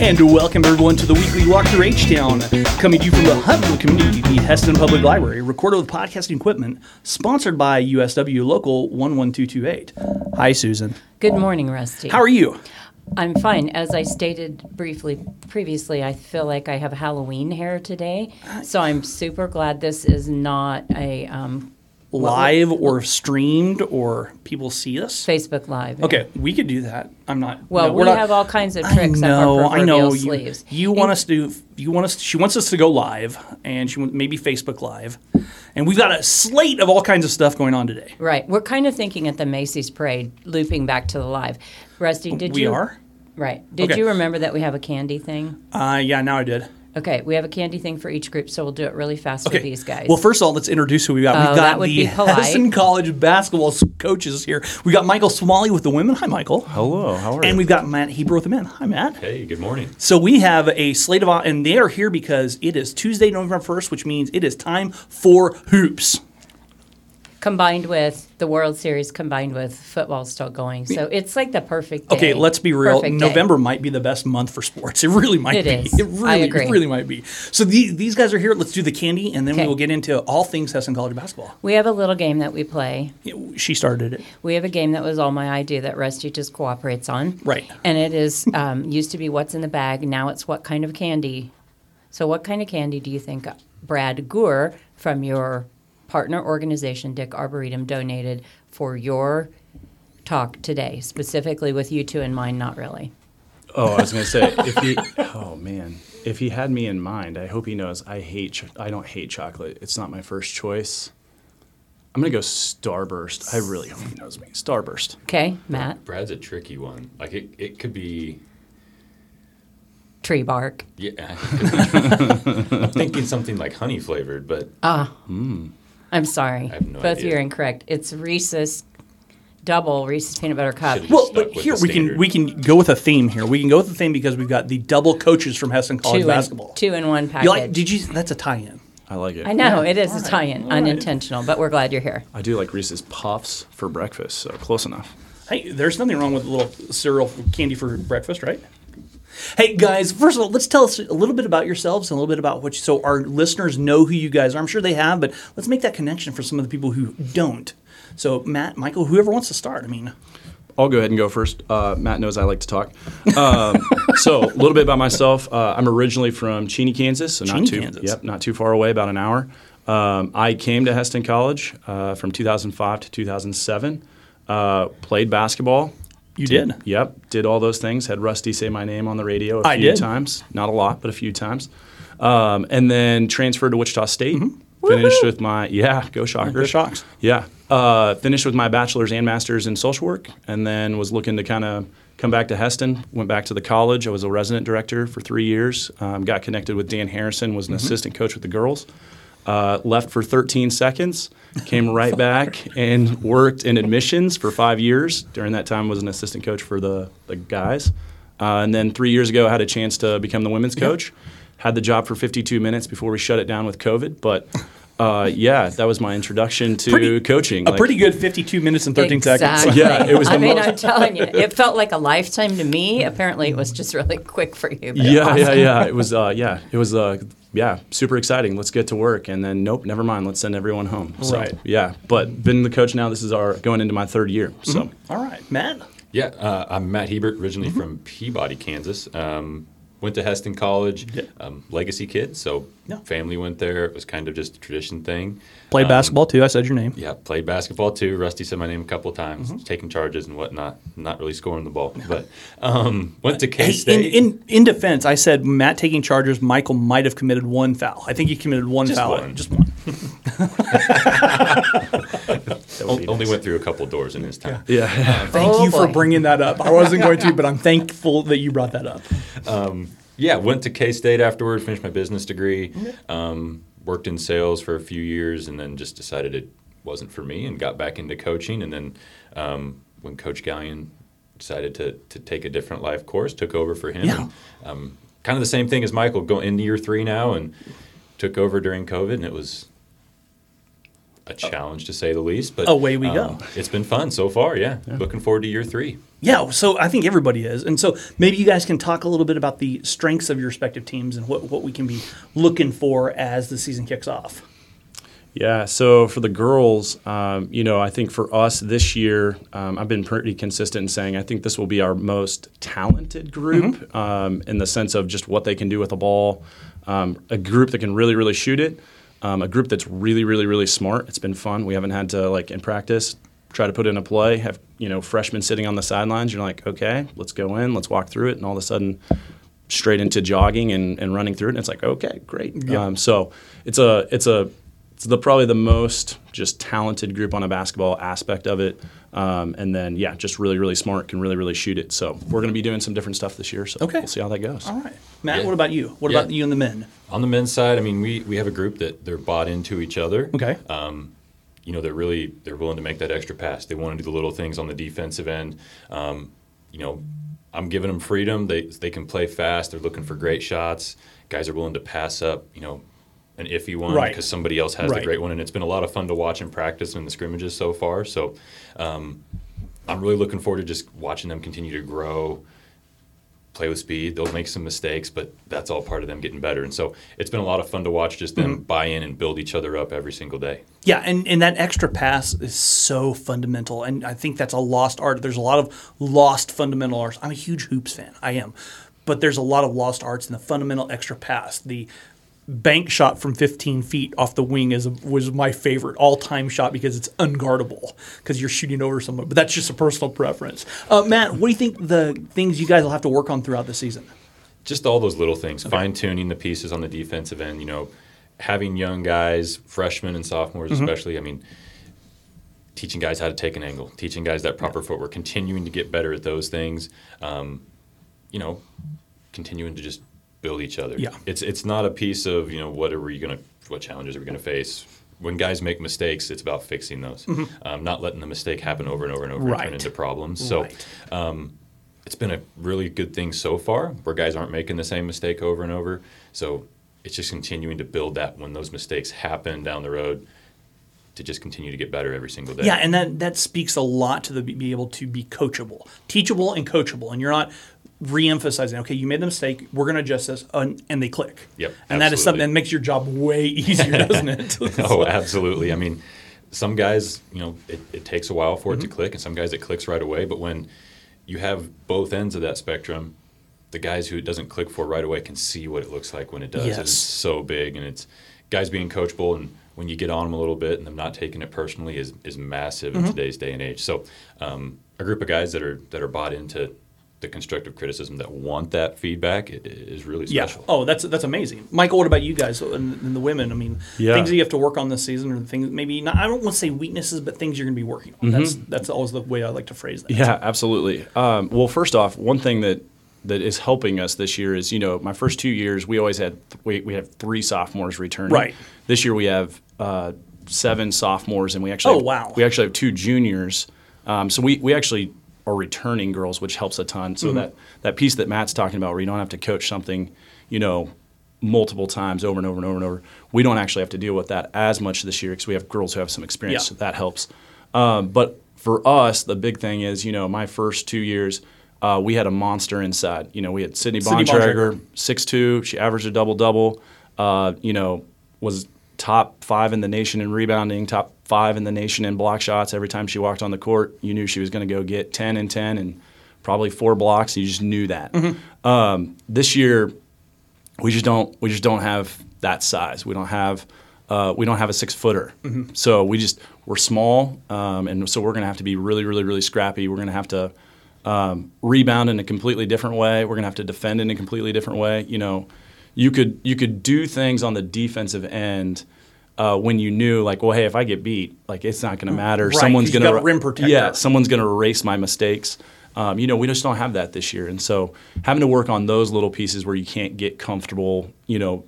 And welcome everyone to the weekly walk through H-Town, coming to you from the the community, the Hesston Public Library, recorded with podcasting equipment, sponsored by USW Local 11228. Hi, Susan. Good morning, Rusty. How are you? I'm fine. As I stated briefly previously, I feel like I have Halloween hair today, so I'm super glad this is not a um, Live or streamed or people see us? Facebook Live. Okay, we could do that. I'm not. Well, no, we not- have all kinds of I tricks know, up our I know. proverbial You, sleeves. you want us to. You want us. She wants us to go live, and she maybe Facebook Live, and we've got a slate of all kinds of stuff going on today. Right. We're kind of thinking at the Macy's parade, looping back to the live. Rusty, did we you? are. Right. Did Okay. you remember that we have a candy thing? Uh, yeah, now I did. Okay, we have a candy thing for each group, so we'll do it really fast for these guys. Well, first of all, let's introduce who we got. Oh, We've got that would the be polite. Hesston College basketball coaches here. We got Michael Smalley with the women. Hi, Michael. Hello, how are you? And we've got Matt Hiebert with the men. Hi, Matt. Hey, good morning. So we have a slate of, and they are here because it is Tuesday, November 1st, which means it is time for hoops. Combined with the World Series, combined with football still going, so it's like the perfect. Day. Okay, let's be real. Perfect day. November might be the best month for sports. It really might It be. is. It I really, it really might be. So the, these guys are here. Let's do the candy, and then we will get into all things Hesston College basketball. We have a little game that we play. She started it. We have a game that was all my idea that Rusty just cooperates on. Right. And it is um, used to be what's in the bag. Now it's what kind of candy. So, what kind of candy do you think Brad Guhr from your partner organization, Dyck Arboretum, donated for your talk today, specifically with you two in mind? Not really. Oh, I was gonna say if he. Oh man, if he had me in mind, I hope he knows I hate. Ch- I don't hate chocolate. It's not my first choice. I'm gonna go Starburst. I really hope he knows me. Starburst. Okay, Matt. Brad's a tricky one. Like it, it could be. Tree bark. Yeah, it could be- I'm thinking something like honey flavored, but ah. hmm. I'm sorry. have no Both of you are incorrect. It's Reese's double Reese's peanut butter cup. Should've Well, but here we can we can go with a theme here. We can go with a theme because we've got the double coaches from Hesston College Two basketball. in, two in one package. You like? Did you? That's a tie-in. I like it. I know it is All a tie-in, all right. unintentional, but we're glad you're here. I do like Reese's Puffs for breakfast, so close enough. Hey, there's nothing wrong with a little cereal candy for breakfast, right? Hey guys, first of all, let's tell us a little bit about yourselves and a little bit about what, you, so our listeners know who you guys are. I'm sure they have, but let's make that connection for some of the people who don't. So Matt, Michael, whoever wants to start. I mean, I'll go ahead and go first. Uh, Matt knows I like to talk. Um, so a little bit about myself. Uh, I'm originally from Cheney, Kansas. So Cheney, not too, Kansas. Yep, not too far away, about an hour. Um, I came to Hesston College uh, from 2005 to 2007. Uh, played basketball. You did. Yep, did all those things. Had Rusty say my name on the radio a I few did. times. Not a lot, but a few times. Um, and then transferred to Wichita State. Finished with my yeah, go Shockers. Go Shocks. Yeah, uh, finished with my bachelor's and master's in social work, and then was looking to kind of come back to Hesston. Went back to the college. I was a resident director for three years. Um, got connected with Dan Harrison. Was an assistant coach with the girls. Uh, left for 13 seconds, came right back and worked in admissions for five years. During that time, was an assistant coach for the, the guys. Uh, and then three years ago, I had a chance to become the women's coach. Had the job for 52 minutes before we shut it down with COVID. But uh, yeah, that was my introduction to Pretty- coaching. A Like, pretty good 52 minutes and 13 seconds. Yeah, it was I mean, most- I'm telling you, it felt like a lifetime to me. Apparently, it was just really quick for you. Yeah, awesome. yeah, yeah. It was, uh, yeah, it was, uh, yeah, super exciting. Let's get to work, and then nope, never mind. Let's send everyone home. So, Right. Yeah, but been the coach now. This is our going into my third year. So All right, Matt. yeah, uh, I'm Matt Hiebert, originally from Peabody, Kansas. Um, went to Hesston College, Yeah. um, legacy kid, so Yeah. family went there. It was kind of just a tradition thing. Played Um, basketball too. I said your name. Yeah, played basketball too. Rusty said my name a couple times, Mm-hmm. taking charges and whatnot, not really scoring the ball. But um, went to K Hey, in, State. in in defense, I said Matt taking charges. Michael might have committed one foul. I think he committed one Just foul. one. Just one. that would only nice. went through a couple doors in his time. Yeah. Thank Oh, you for bringing that up. I wasn't going to, but I'm thankful that you brought that up. Yeah, went to K State afterward, finished my business degree, um, worked in sales for a few years, and then just decided it wasn't for me and got back into coaching. And then um, when Coach Gallion decided to, to take a different life course, took over for him. Yeah. And, um, kind of the same thing as Michael, going into year three now, and took over during COVID, and it was a challenge to say the least. But Away we um, go. It's been fun so far. Yeah. looking forward to year three. Yeah, so I think everybody is. And so maybe you guys can talk a little bit about the strengths of your respective teams and what, what we can be looking for as the season kicks off. Yeah, so for the girls, um, you know, I think for us this year, um, I've been pretty consistent in saying I think this will be our most talented group um, in the sense of just what they can do with the ball. Um, a group that can really, really shoot it. Um, a group that's really, really, really smart. It's been fun. We haven't had to like in practice try to put in a play. Have you know freshmen sitting on the sidelines. You're like, okay, let's go in, let's walk through it, and all of a sudden straight into jogging and, and running through it. And it's like, okay, great. Um, so it's a it's a it's the probably the most just talented group on a basketball aspect of it. Um, and then yeah, just really really smart, can really really shoot it. So we're going to be doing some different stuff this year. So Okay. we'll see how that goes. All right. Matt, Yeah. what about you? What Yeah. about you and the men? On the men's side, I mean, we, we have a group that they're bought into each other. Okay. you know they're really they're willing to make that extra pass. They want to do the little things on the defensive end. Um, you know, I'm giving them freedom. They they can play fast. They're looking for great shots. Guys are willing to pass up. You know, an iffy one Right. because somebody else has Right. the great one, and it's been a lot of fun to watch and practice in the scrimmages so far. So. Um, I'm really looking forward to just watching them continue to grow, play with speed. They'll make some mistakes, but that's all part of them getting better. And so it's been a lot of fun to watch just them Mm-hmm. buy in and build each other up every single day. Yeah, and, and that extra pass is so fundamental. And I think that's a lost art. There's a lot of lost fundamental arts. I'm a huge hoops fan. I am. But there's a lot of lost arts in the fundamental extra pass. The bank shot from 15 feet off the wing is was my favorite all-time shot because it's unguardable because you're shooting over someone. But that's just a personal preference. Uh, Matt, what do you think the things you guys will have to work on throughout the season? just all those little things, fine tuning the pieces on the defensive end. You know, having young guys, freshmen and sophomores Mm-hmm. especially. I mean, teaching guys how to take an angle, teaching guys that proper footwork, continuing to get better at those things. Um, you know, continuing to just build each other. Yeah. it's it's not a piece of you know what are we gonna what challenges are we gonna face. When guys make mistakes, it's about fixing those, um, not letting the mistake happen over and over and over and Mm-hmm. Turn into problems. So Right. it's been a really good thing so far where guys aren't making the same mistake over and over. So it's just continuing to build that when those mistakes happen down the road to just continue to get better every single day. Yeah, and that that speaks a lot to the be able to be coachable, teachable, and coachable. And you're not re-emphasizing. Okay, you made the mistake. We're going to adjust this, and, and they click. Yep, And that is something that makes your job way easier, doesn't it? oh, absolutely. I mean, some guys, you know, it, it takes a while for Mm-hmm. it to click, and some guys it clicks right away. But when you have both ends of that spectrum, the guys who it doesn't click for right away can see what it looks like when it does. Yes. It's so big, and it's guys being coachable, and when you get on them a little bit and them not taking it personally is is massive Mm-hmm. in today's day and age. So, um, a group of guys that are that are bought into the constructive criticism that want that feedback i- i- is really Yeah. special. Oh, that's that's amazing, Michael. What about you guys and, and the women? I mean, Yeah. things that you have to work on this season, or things maybe not. I don't want to say weaknesses, but things you're going to be working on. That's that's always the way I like to phrase that. Mm-hmm. Yeah, absolutely. Um, well, first off, one thing that that is helping us this year is you know my first two years we always had we we have three sophomores returning. Right. This year we have uh, seven sophomores and we actually Oh, have- wow. we actually have two juniors. Um, so we we actually are returning girls, which helps a ton. Mm-hmm. So that that piece that Matt's talking about, where you don't have to coach something, you know. Multiple times over and over and over and over. We don't actually have to deal with that as much this year because we have girls who have some experience. Yeah. So that helps. Um, but for us, the big thing is, you know, my first two years, uh, we had a monster inside. You know, we had Sydney Bontrager. six two. She averaged a double double. Uh, you know, was top five in the nation in rebounding, top five in the nation in block shots. Every time she walked on the court, you knew she was going to go get ten and ten and probably four blocks. You just knew that. Um, this year, we just don't we just don't have that size. We don't have uh, we don't have a six footer. So we just we're small, um, and so we're going to have to be really really really scrappy. We're going to have to um, rebound in a completely different way. We're going to have to defend in a completely different way. You know, you could you could do things on the defensive end. Uh, when you knew, like, well, hey, if I get beat, like, it's not going to matter. Right, Someone's going a rim protector. Yeah, someone's going to erase my mistakes. Um, you know, we just don't have that this year, and so having to work on those little pieces where you can't get comfortable, you know,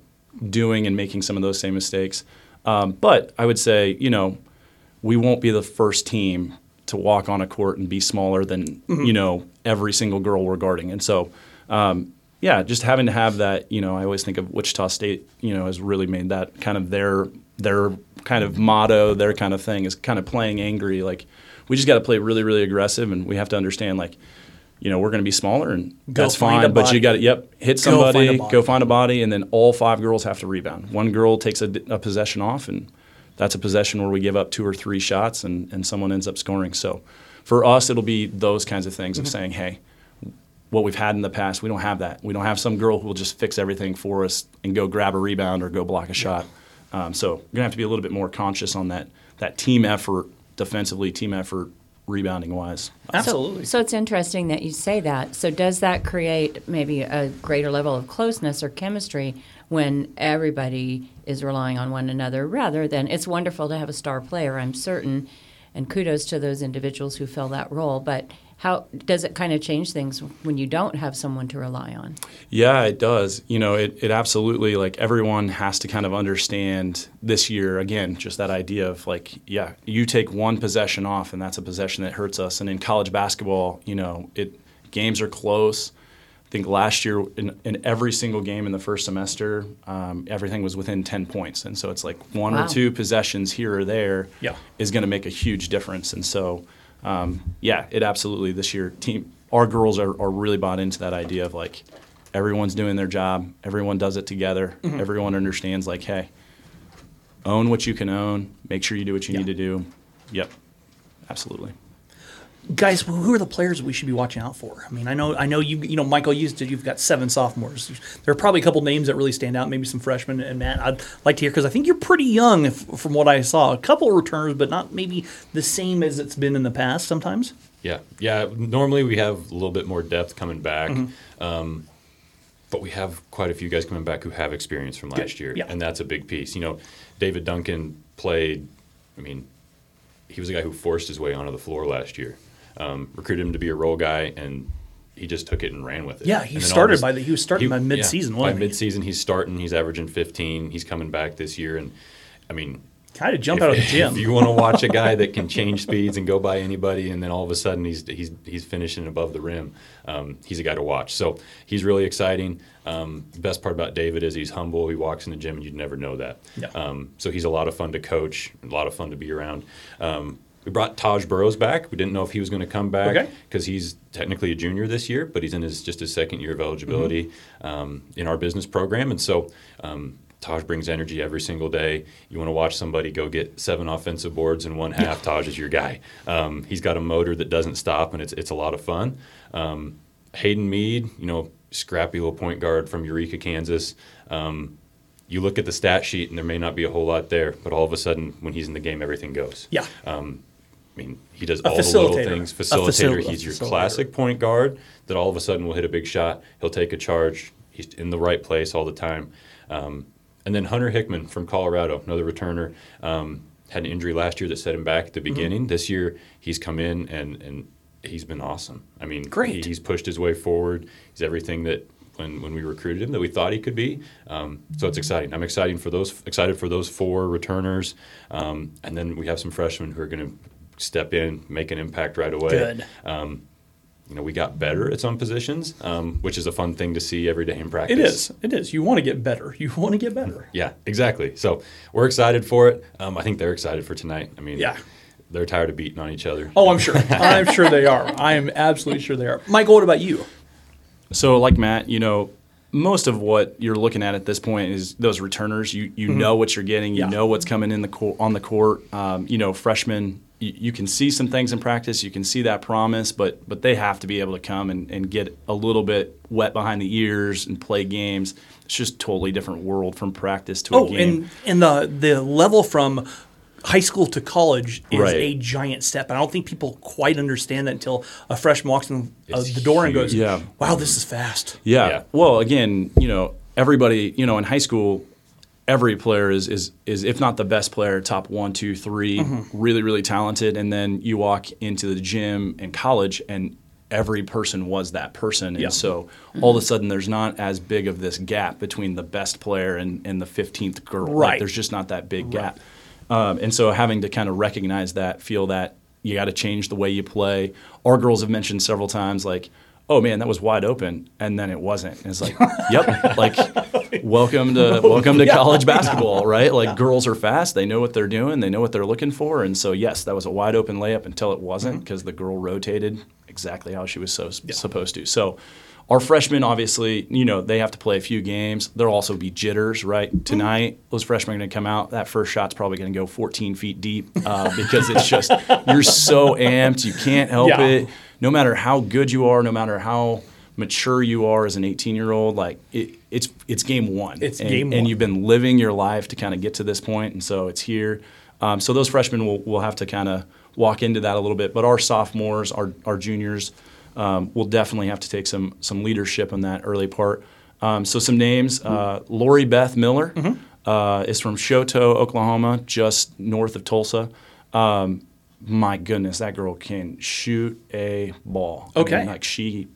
doing and making some of those same mistakes. Um, but I would say, you know, we won't be the first team to walk on a court and be smaller than you know every single girl we're guarding, and so. Um, yeah, just having to have that, you know, I always think of Wichita State, you know, has really made that kind of their their kind of motto, their kind of thing is kind of playing angry. Like we just got to play really, really aggressive, and we have to understand like. You know, we're going to be smaller, and Go that's fine. But you got to, yep, hit Go find somebody, go find a body, and then all five girls have to rebound. One girl takes a, a possession off, and that's a possession where we give up two or three shots, and, and someone ends up scoring. So for us, it'll be those kinds of things Mm-hmm. of saying, hey, what we've had in the past, we don't have that. We don't have some girl who will just fix everything for us and go grab a rebound or go block a shot. Um, so we're gonna have to be a little bit more conscious on that that team effort defensively, team effort rebounding wise. Absolutely. So, so it's interesting that you say that. So does that create maybe a greater level of closeness or chemistry when everybody is relying on one another rather than it's wonderful to have a star player, I'm certain, and kudos to those individuals who fill that role, but how does it kind of change things when you don't have someone to rely on? Yeah, it does. You know, it, it absolutely like everyone has to kind of understand this year again, just that idea of like, yeah, you take one possession off and that's a possession that hurts us. And in college basketball, you know, it games are close. I think last year in, in every single game in the first semester, um, everything was within ten points, and so it's like one Wow. or two possessions here or there Yeah. is going to make a huge difference. And so, um, yeah, it absolutely this year team our girls are, are really bought into that idea of like everyone's doing their job, everyone does it together, Mm-hmm. everyone understands like, hey, own what you can own, make sure you do what you Yeah. need to do. Yep, absolutely. Guys, who are the players we should be watching out for? I mean, I know, I know you, you know, Michael used to. You've got seven sophomores. There are probably a couple names that really stand out. Maybe some freshmen. And Matt, I'd like to hear because I think you're pretty young, if, from what I saw. A couple returners, but not maybe the same as it's been in the past. Sometimes. Yeah, yeah. Normally we have a little bit more depth coming back, um, but we have quite a few guys coming back who have experience from last Good, year, yeah. and that's a big piece. You know, David Duncan played. I mean, he was a guy who forced his way onto the floor last year. Um, recruited him to be a role guy, and he just took it and ran with it. Yeah, he And then all started by the- he was starting by mid-season, By wasn't mid-season, he's starting. He's averaging 15. He's coming back this year, and I mean, Kind of jump if, out of the gym. If you want to watch a guy that can change speeds and go by anybody, and then all of a sudden he's he's he's finishing above the rim, um, he's a guy to watch. So he's really exciting. Um, the best part about David is he's humble. He walks in the gym and you'd never know that. Yeah. Um, so he's a lot of fun to coach, a lot of fun to be around. Um, we brought Taj Burrows back. We didn't know if he was going to come back Okay. because he's technically a junior this year, but he's in his just his second year of eligibility um, in our business program, and so. Um, Taj brings energy every single day. You want to watch somebody go get seven offensive boards in one half. Taj is your guy. Um, he's got a motor that doesn't stop, and it's it's a lot of fun. Um, Hayden Mead, you know, scrappy little point guard from Eureka, Kansas. Um, you look at the stat sheet, and there may not be a whole lot there, but all of a sudden, when he's in the game, everything goes. Yeah. I mean, he does all the little things. Facilitator. facil- he's your classic point guard that all of a sudden will hit a big shot. He'll take a charge. He's in the right place all the time. Um, and then Hunter Hickman from Colorado, another returner, um, had an injury last year that set him back at the Mm-hmm. beginning. This year, he's come in and and he's been awesome. I mean, Great. he- he's pushed his way forward. He's everything that. When, when we recruited him, that we thought he could be, um, so it's exciting. I'm excited for those excited for those four returners, um, and then we have some freshmen who are going to step in, make an impact right away. Good. You know, we got better at some positions, um, which is a fun thing to see every day in practice. It is. It is. You want to get better. You want to get better. Yeah, exactly. So we're excited for it. Um, I think they're excited for tonight. I mean, Yeah. they're tired of beating on each other. Oh, I'm sure. I'm sure they are. I am absolutely sure they are. Michael, what about you? So, like Matt, you know, most of what you're looking at at this point is those returners. You you know what you're getting. You Mm-hmm. Yeah. know what's coming in the court, on the court. Um, you know, freshmen. You, you can see some things in practice. You can see that promise, but but they have to be able to come and, and get a little bit wet behind the ears and play games. It's just totally different world from practice to a Oh, game. and and the the level from high school to college is Right. a giant step. And I don't think people quite understand that until a freshman walks in uh, the door and goes. Yeah. "Wow, this is fast." Yeah. Yeah. Well, again, you know, everybody, you know, in high school, every player is is is if not the best player, top one, two, three, Mm-hmm. really, really talented. And then you walk into the gym in college, and every person was that person. Yeah. And so all of a sudden, there's not as big of this gap between the best player and, and the 15th girl. Like, Right. there's just not that big gap. Um, and so having to kind of recognize that, feel that you got to change the way you play. Our girls have mentioned several times, like, oh man, that was wide open, and then it wasn't. And it's like, yep, like welcome to welcome to college basketball, right? Like girls are fast, they know what they're doing, they know what they're looking for, and so yes, that was a wide open layup until it wasn't because the girl rotated exactly how she was so supposed to. So. Our freshmen, obviously, you know, they have to play a few games. There'll also be jitters, right? Tonight, those freshmen are going to come out. That first shot's probably going to go 14 feet deep uh, because it's just, you're so amped. You can't help Yeah. it no matter how good you are, no matter how mature you are as an 18 year old, like it, it's it's game one. It's and, game and you've been living your life to kind of get to this point, and so it's here. Um, so those freshmen will, will have to kind of walk into that a little bit, but our sophomores, our our juniors, um, will definitely have to take some some leadership in that early part. Um, so some names: uh, Lori Beth Miller Mm-hmm. uh, is from Shoto, Oklahoma, just north of Tulsa. Um, my goodness, that girl can shoot a ball. I Okay. mean, like she,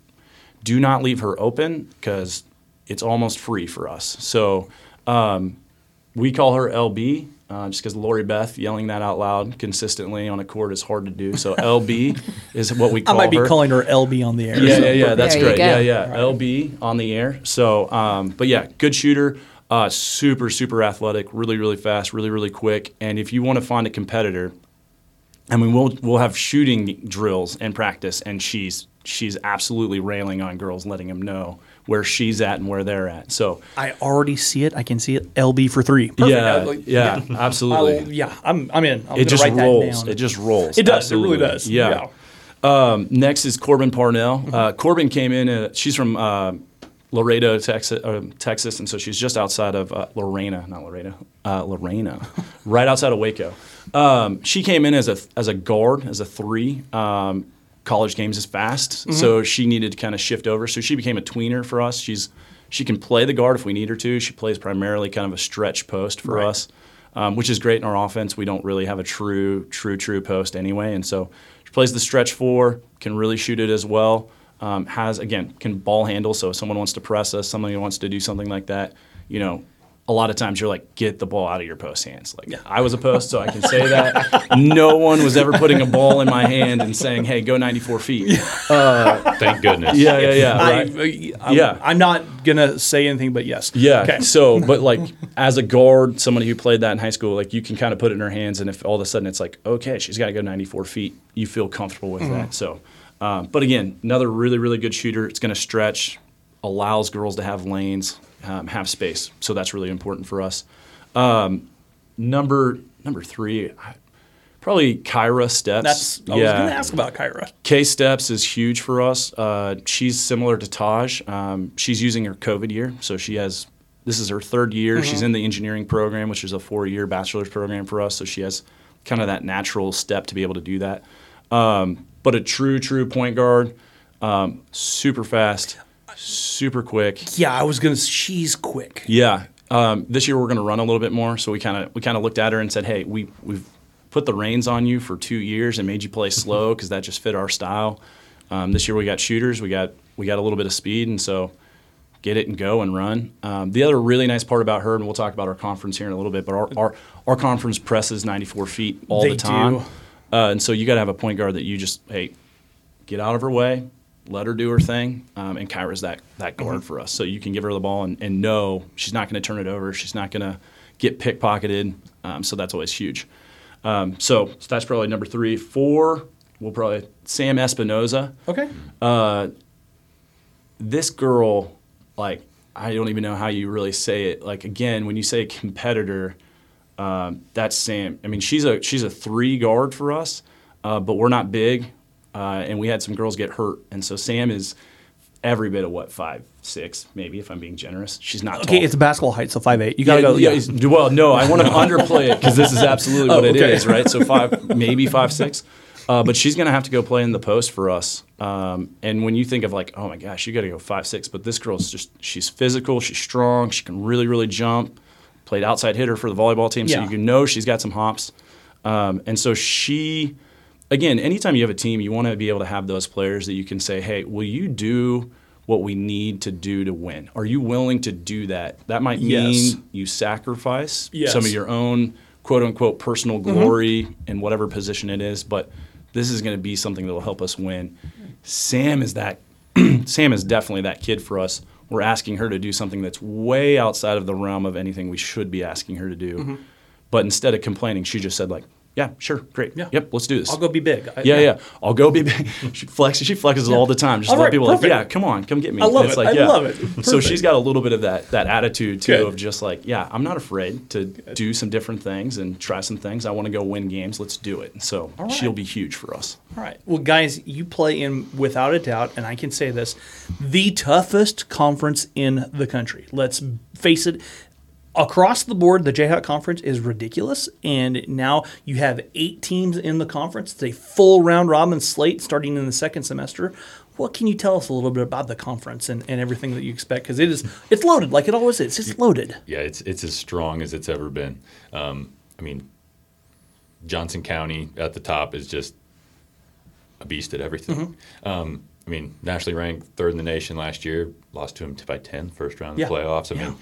do not leave her open because it's almost free for us. So um, we call her LB uh, just because Lori Beth yelling that out loud consistently on a court is hard to do. So LB is what we call. I might be her. calling her LB on the air. Yeah, so- yeah, yeah. That's There great. go. Yeah, yeah. LB on the air. So, um, but yeah, good shooter. Uh, super, super athletic. Really, really fast. Really, really quick. And if you want to find a competitor, I mean, we'll we'll have shooting drills and practice, and she's she's absolutely railing on girls, letting them know where she's at and where they're at. So, I already see it. I can see it. LB for three. Yeah, like, yeah, I'll- absolutely. yeah, I'm, I'm in. I'm it just write that rolls. down. It just rolls. It does. It really Absolutely. does. Yeah. Um, next is Corbin Parnell. Mm-hmm. Uh, Corbin came in. Uh, she's from uh, Laredo, Texas, uh, Texas, and so she's just outside of uh, Lorena, not Laredo, uh, Lorena, right outside of Waco. Um, she came in as a as a guard, as a three. Um, college games is fast, Mm-hmm. so she needed to kind of shift over. So she became a tweener for us. She's she can play the guard if we need her to. She plays primarily kind of a stretch post for Right. us um, which is great in our offense. We don't really have a true, true, true post anyway, and so she plays the stretch four, can really shoot it as well. Um, has again can ball handle. So if someone wants to press us, somebody wants to do something like that, you know. A lot of times you're like, get the ball out of your post hands. Like I was a post, so I can say that. no one was ever putting a ball in my hand and saying, "Hey, go 94 feet." Uh, Thank goodness. Yeah, yeah, yeah. I, right. Uh, I'm, Yeah. I'm not gonna say anything, but yes. Yeah. Okay. So, but like as a guard, somebody who played that in high school, like you can kind of put it in her hands, and if all of a sudden it's like, okay, she's got to go 94 feet, you feel comfortable with mm-hmm. that. So, um, but again, another really, really good shooter. It's going to stretch, allows girls to have lanes, um, have space. So that's really important for us. Um, number number three, probably Kyra Steps. That's. I was gonna ask about Kyra. K Steps is huge for us. Uh, she's similar to Taj. Um, she's using her COVID year, so she has. This is her third year. She's in the engineering program, which is a four-year bachelor's program for us. So she has kind of that natural step to be able to do that. Um, but a true, true point guard, um, super fast, super quick. Yeah, I was gonna. She's quick. Yeah. Um, this year we're going to run a little bit more. So we kind of we kind of looked at her and said, "Hey, we we've put the reins on you for two years and made you play slow because that just fit our style." Um, this year we got shooters, we got we got a little bit of speed, and so get it and go and run. Um, the other really nice part about her, and we'll talk about our conference here in a little bit, but our our, our conference presses 94 feet all They the time, do. Uh, and so you got to have a point guard that you just hey get out of her way, let her do her thing, um, and Kyra's that that guard for us. So you can give her the ball and, and know she's not going to turn it over. She's not going to get pickpocketed. Um, so that's always huge. Um, so, so that's probably number three. Four, we'll probably Sam Espinoza. Okay. Uh, This girl, like I don't even know how you really say it. Like again, when you say competitor, um, that's Sam. I mean, she's a she's a three guard for us, uh, but we're not big, uh, and we had some girls get hurt, and so Sam is every bit of what five six maybe if I'm being generous. She's not Okay, tall. it's basketball height, so five eight. You gotta yeah, go. yeah, Yeah. well, no, I want to underplay it because this is absolutely what Oh, it is, right? So five, maybe five six, uh, but she's going to have to go play in the post for us. Um, and when you think of like, oh my gosh, you got to go five six, but this girl's just she's physical, she's strong, she can really really jump. Played outside hitter for the volleyball team, so you know she's got some hops. Um, and so she, again, anytime you have a team, you want to be able to have those players that you can say, hey, will you do what we need to do to win? Are you willing to do that? That might mean Yes. you sacrifice Yes. some of your own quote unquote personal glory in whatever position it is, but this is going to be something that will help us win. Sam is that Sam is definitely that kid for us. We're asking her to do something that's way outside of the realm of anything we should be asking her to do. Mm-hmm. But instead of complaining, she just said like, "Yeah, sure, great, Yeah. yep, let's do this." I'll go be big. I- Yeah, yeah, I'll go be big. she flexes. She flexes all the time. Just All let right, people perfect. like, yeah, come on, come get me. I love it's it. Like, I yeah. love it. So she's got a little bit of that that attitude too Good. of just like, yeah, I'm not afraid to do some different things and try some things. I want to go win games. Let's do it. So right. she'll be huge for us. All right. Well, guys, you play in, without a doubt, and I can say this, the toughest conference in the country. Let's face it. Across the board, the Jayhawk Conference is ridiculous, and now you have eight teams in the conference. It's a full round robin slate starting in the second semester. What can you tell us a little bit about the conference and, and everything that you expect? Because it is it's loaded like it always is. It's loaded. Yeah, it's it's as strong as it's ever been. Um, I mean, Johnson County at the top is just a beast at everything. Um, I mean, nationally ranked third in the nation last year, lost to him by 10 first round of Yeah. the playoffs. I Yeah. mean,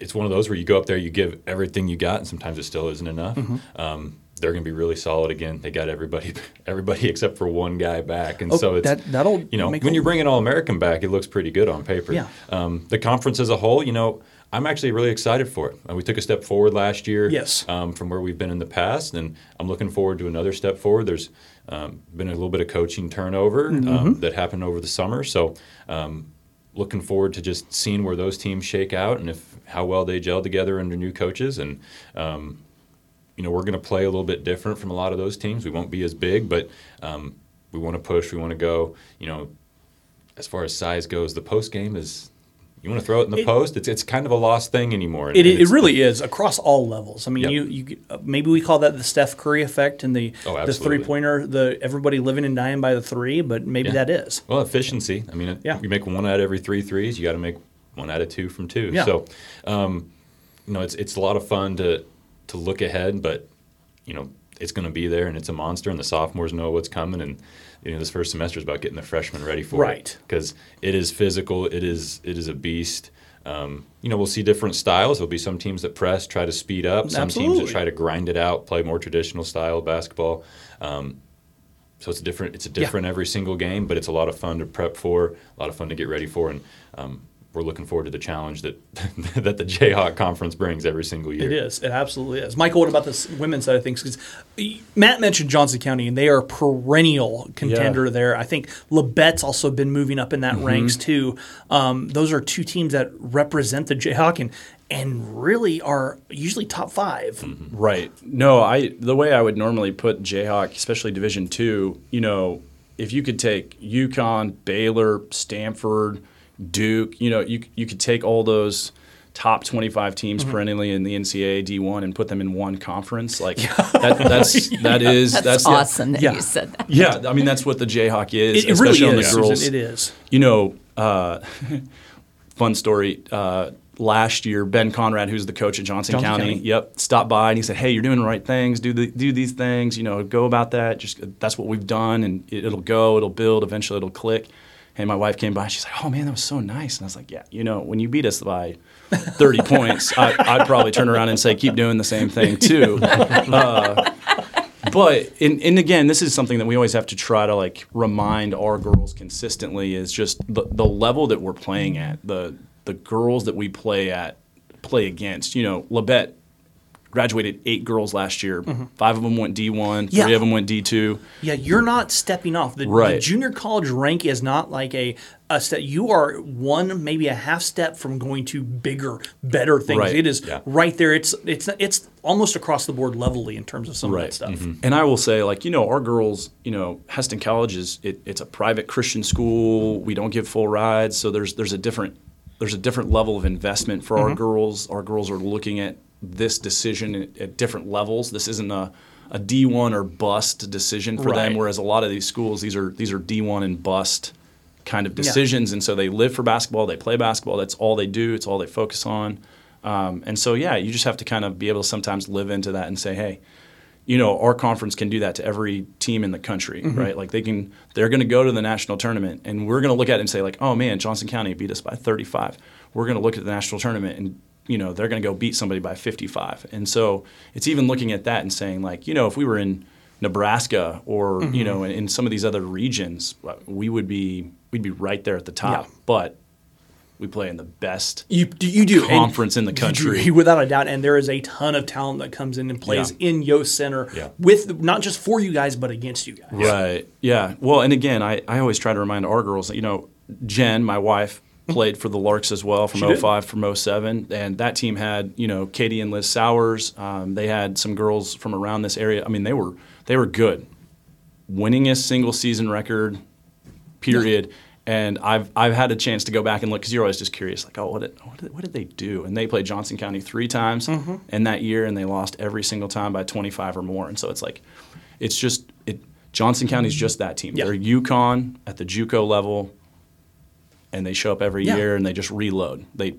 it's one of those where you go up there, you give everything you got, and sometimes it still isn't enough. Mm-hmm. Um, they're going to be really solid again. They got everybody, everybody except for one guy back, and Oh, so it's that- that'll you know make when you bring an All American back, it looks pretty good on paper. Yeah. Um, the conference as a whole, you know, I'm actually really excited for it. Uh, we took a step forward last year Yes. um, from where we've been in the past, and I'm looking forward to another step forward. There's um, been a little bit of coaching turnover Mm-hmm. um, that happened over the summer, so um, looking forward to just seeing where those teams shake out and if how well they gel together under new coaches. And um, you know, we're going to play a little bit different from a lot of those teams. We won't be as big, but um, we want to push. We want to go. You know, as far as size goes, the post game is. You want to throw it in the It- post? It's it's kind of a lost thing anymore. It, it really is across all levels. I mean, Yep. you, you uh, maybe we call that the Steph Curry effect and the Oh, the three pointer, the everybody living and dying by the three, but maybe Yeah. that is. Well, efficiency. I mean, Yeah. you make one out of every three threes. You got to make one out of two from two. Yeah. So, um, you know, it's it's a lot of fun to to look ahead, but you know, it's going to be there, and it's a monster, and the sophomores know what's coming, and you know, this first semester is about getting the freshmen ready for Right. it because it is physical. It is it is a beast. Um, you know, we'll see different styles. There'll be some teams that press, try to speed up. Some teams that try to grind it out, play more traditional style of basketball. Um, so it's a different it's a different every single game, but it's a lot of fun to prep for, a lot of fun to get ready for, and um, we're looking forward to the challenge that that the Jayhawk Conference brings every single year. It is. It absolutely is. Michael, what about this women's side of things? Because Matt mentioned Johnson County, and they are a perennial contender there. I think Labette's also been moving up in that Mm-hmm. ranks too. Um, those are two teams that represent the Jayhawk and and really are usually top 5 Mm-hmm. Right. No, I the way I would normally put Jayhawk, especially Division Two, you know, if you could take UConn, Baylor, Stanford, Duke, you know, you you could take all those top 25 teams Mm-hmm. perennially in the NCAA D1 and put them in one conference. Like that, that's that is That's, that's the- awesome that yeah. you said that. yeah, I mean that's what the Jayhawk is, It, it really especially on is. the girls. Susan, it is. You know, uh, fun story. Uh, last year, Ben Conrad, who's the coach at Johnson, Johnson County, County. yep, stopped by and he said, "Hey, you're doing the right things. Do the do these things. You know, go about that. Just that's what we've done, and it, it'll go. It'll build. Eventually, it'll click." And my wife came by. She's like, "Oh man, that was so nice." And I was like, "Yeah, you know, when you beat us by 30 points, I, I'd probably turn around and say, keep doing the same thing too." Uh, but and, and again, this is something that we always have to try to like remind our girls consistently is just the, the level that we're playing at, the the girls that we play at play against. You know, Labette graduated eight girls last year. Five of them went D one, three Mm-hmm. Of them went D two. Yeah, you're not stepping off. The, the junior college rank is not like a, a step. You are one, maybe a half step from going to bigger, better things. Right. It is Yeah. right there. It's it's it's almost across the board levelly in terms of some of that stuff. And I will say, like, you know, our girls, you know, Hesston College is it, it's a private Christian school. We don't give full rides, so there's there's a different there's a different level of investment for Mm-hmm. our girls. Our girls are looking at this decision at, at different levels. This isn't a a D1 or bust decision for Right. them, whereas a lot of these schools, these are these are D1 and bust kind of decisions, and so they live for basketball, they play basketball. That's all they do. It's all they focus on. Um, and so, yeah, you just have to kind of be able to sometimes live into that and say, hey, you know, our conference can do that to every team in the country, Mm-hmm. right? Like they can, they're going to go to the national tournament, and we're going to look at it and say, like, oh man, Johnson County beat us by 35. We're going to look at the national tournament, and you know, they're going to go beat somebody by 55. And so it's even looking at that and saying, like, you know, if we were in Nebraska or Mm-hmm. you know in, in some of these other regions, uh, we would be we'd be right there at the top. Yeah. But we play in the best You, do- you do And conference in the do, country. without a doubt, and there is a ton of talent that comes in and plays Yeah. in Yost Center Yeah. with not just for you guys but against you guys. Right. Yeah. Well, and again, I, I always try to remind our girls that, you know, Jen, my wife, played for the Larks as well from She did. 05 from 07. And that team had, you know, Katie and Liz Sowers. Um, they had some girls from around this area. I mean, they were they were good. Winningest single season record, period. And I've I've had a chance to go back and look because you're always just curious, like, oh, what did, what did what did they do? And they played Johnson County three times Mm-hmm. in that year, and they lost every single time by 25 or more. And so it's like, it's just it. Johnson County's just that team. Yeah. They're UConn at the JUCO level, and they show up every Yeah. year and they just reload. They,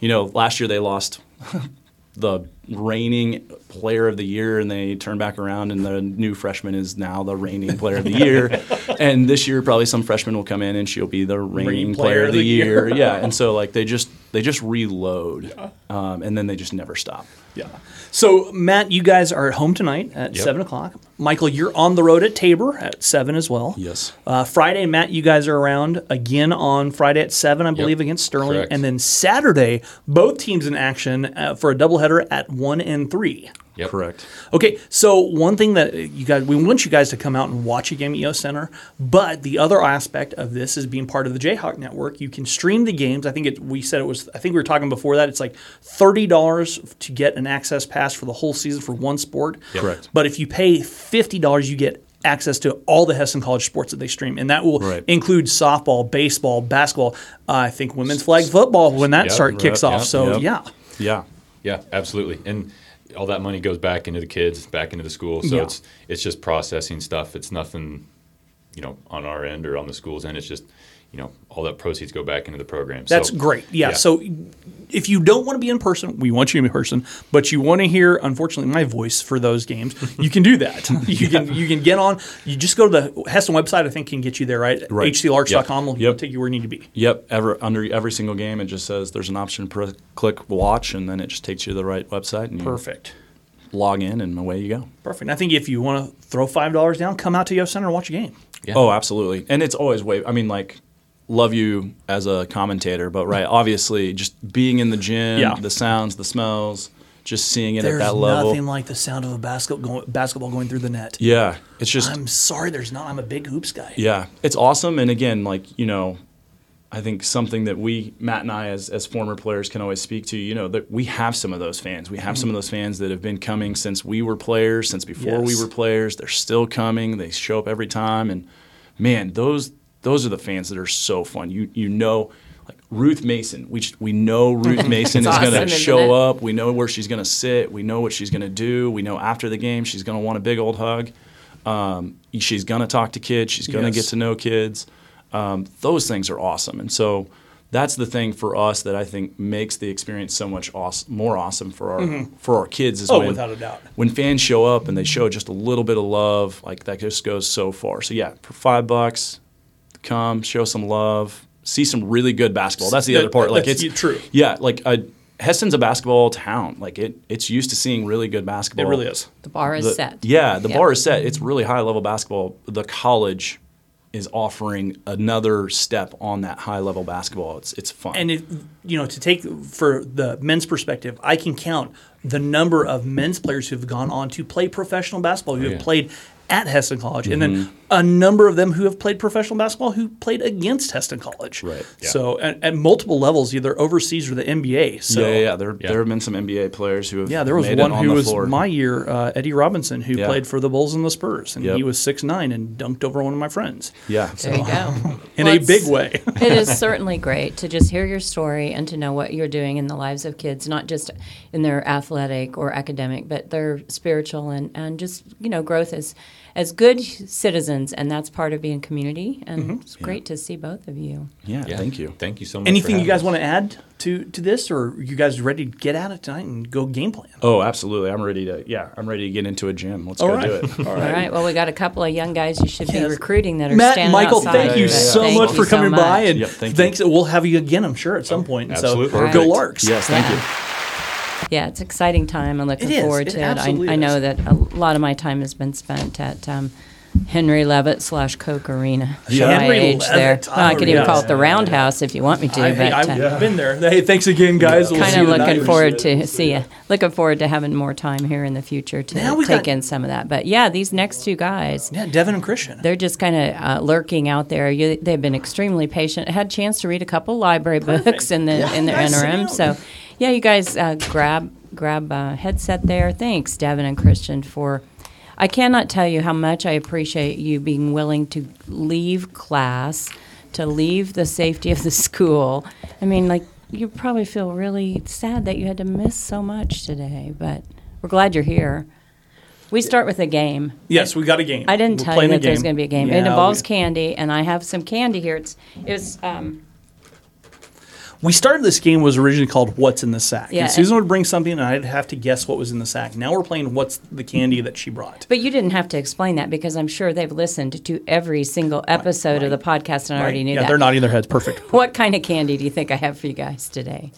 you know, last year they lost the reigning player of the year, and they turn back around, and the new freshman is now the reigning player of the year. and this year, probably some freshman will come in, and she'll be the reigning player, of the, year. yeah, and so like they just they just reload, um, and then they just never stop. Yeah. So Matt, you guys are at home tonight at Yep. seven o'clock. Michael, you're on the road at Tabor at seven as well. Yes. Uh, Friday, Matt, you guys are around again on Friday at seven, I believe, against Sterling, Correct. and then Saturday, both teams in action uh, for a doubleheader at one and three. Yep. Correct. Okay, so one thing that you guys, we want you guys to come out and watch a game at Yost Center, but the other aspect of this is being part of the Jayhawk Network. You can stream the games. I think it, we said it was, I think we were talking before that. It's like thirty dollars to get an access pass for the whole season for one sport. Correct. But if you pay fifty dollars, you get access to all the Hesston College sports that they stream, and that will Right. include softball, baseball, basketball. Uh, I think women's flag football when that Yep, start kicks off. yep, so yep. yeah. Yeah. Yeah, absolutely. And all that money goes back into the kids, back into the school. So Yeah. it's it's just processing stuff. It's nothing, you know, on our end or on the school's end. It's just, you know, all that proceeds go back into the program. That's so, great. Yeah. So if you don't want to be in person, we want you in person, but you want to hear, unfortunately, my voice for those games, you can do that. You can you can get on. You just go to the Hesston website. I think can get you there, right? Right. HCLarks.com will Yep. take you where you need to be. Yep. Ever under every single game, it just says there's an option to click watch, and then it just takes you to the right website, and Perfect. log in, and away you go. Perfect. And I think if you want to throw five dollars down, come out to Yost Center and watch a game. Yeah. Oh, absolutely. And it's always way. I mean, like, love you as a commentator, but right, obviously, just being in the gym, Yeah. the sounds, the smells, just seeing it There's at that level. There's nothing like the sound of a basketball going, basketball going through the net. yeah, it's just I'm sorry, there's not. I'm a big hoops guy. Yeah, it's awesome. And again, like you know, I think something that we Matt and I, as as former players, can always speak to. You know, that we have some of those fans. We have some of mm-hmm. those fans that have been coming since we were players, since before we were players. They're still coming. They show up every time, and man, those those are the fans that are so fun. You you know. Like Ruth Mason, we just, we know Ruth Mason is It's going to show it? up. We know where she's going to sit. We know what she's going to do. We know after the game she's going to want a big old hug. Um, she's going to talk to kids. She's going to Yes. get to know kids. Um, those things are awesome. And so that's the thing for us that I think makes the experience so much awes- more awesome for our for our kids. Is Oh, when, without a doubt. When fans show up and they show just a little bit of love, like that just goes so far. So yeah, for five bucks, come show some love, see some really good basketball. That's the That- other part. Like that's it's true. Yeah, like uh Hesston's a basketball town. Like it, it's used to seeing really good basketball. It really is. The bar is The- set. Yeah, the Yep. bar is set. It's really high level basketball. The college is offering another step on that high level basketball. It's it's fun. And it, you know, to take for the men's perspective, I can count the number of men's players who have gone on to play professional basketball, who have yeah. played at Hesston College, and Mm-hmm. then a number of them who have played professional basketball who played against Hesston College. Right. Yeah. So at, at multiple levels, either overseas or the NBA. So yeah, yeah, yeah. There, Yeah. there have been some NBA players who have Yeah, there was made one on who was floor. my year, uh, Eddie Robinson, who Yeah. played for the Bulls and the Spurs, and Yep. he was six nine and dunked over one of my friends yeah. There you go. in Well, a big way. it is certainly great to just hear your story and to know what you're doing in the lives of kids, not just in their athletic or academic, but their spiritual and, and just, you know, growth as, as good citizens. And that's part of being community. And Mm-hmm. it's great to see both of you. yeah, Yeah. Thank you. Thank you so much. for Anything you guys us. want to add to to this, or are you guys ready to get at it tonight and go game plan? Oh, absolutely. I'm ready to. Yeah, I'm ready to get into a gym. Let's All go right. do it. All All right. Well, we got a couple of young guys you should be Yes. recruiting that are Matt, standing Michael, outside. thank you Yeah, yeah, yeah. so Thank much you for so coming much. by, and Yep, thank you. thanks. We'll have you again, I'm sure, at some point. Absolutely. So go Larks. Yes, thank you. Yeah, it's an exciting time. I'm looking It is. forward It to it. I, absolutely I know is. that a lot of my time has been spent at um, Henry Levitt slash Koch Arena. Show my Henry age there. Levitt. Well, I could even call it the Roundhouse if you want me to. But I, but have uh, been there. Hey, thanks again, guys. We'll see kind you of tonight. looking forward to see you. Looking forward to having more time here in the future to we take got- in some of that. But yeah, these next two guys. Yeah, Devin and Christian. They're just kind of uh, lurking out there. You, they've been extremely patient. Had a chance to read a couple library books in the in the Nice. interim. So, yeah, you guys uh, grab grab a headset there. Thanks, Devin and Christian, for. I cannot tell you how much I appreciate you being willing to leave class, to leave the safety of the school. I mean, like you probably feel really sad that you had to miss so much today, but we're glad you're here. We start with a game. yes, we got a game. I didn't We're tell you that there's going to be a game. Yeah, it involves candy, and I have some candy here. It's it's um, We started this game was originally called "What's in the Sack." Yeah, and Susan would bring something, and I'd have to guess what was in the sack. Now we're playing "What's the candy that she brought." but you didn't have to explain that because I'm sure they've listened to every single episode of the podcast and I already knew that. yeah, that. they're nodding their heads. Perfect. What kind of candy do you think I have for you guys today?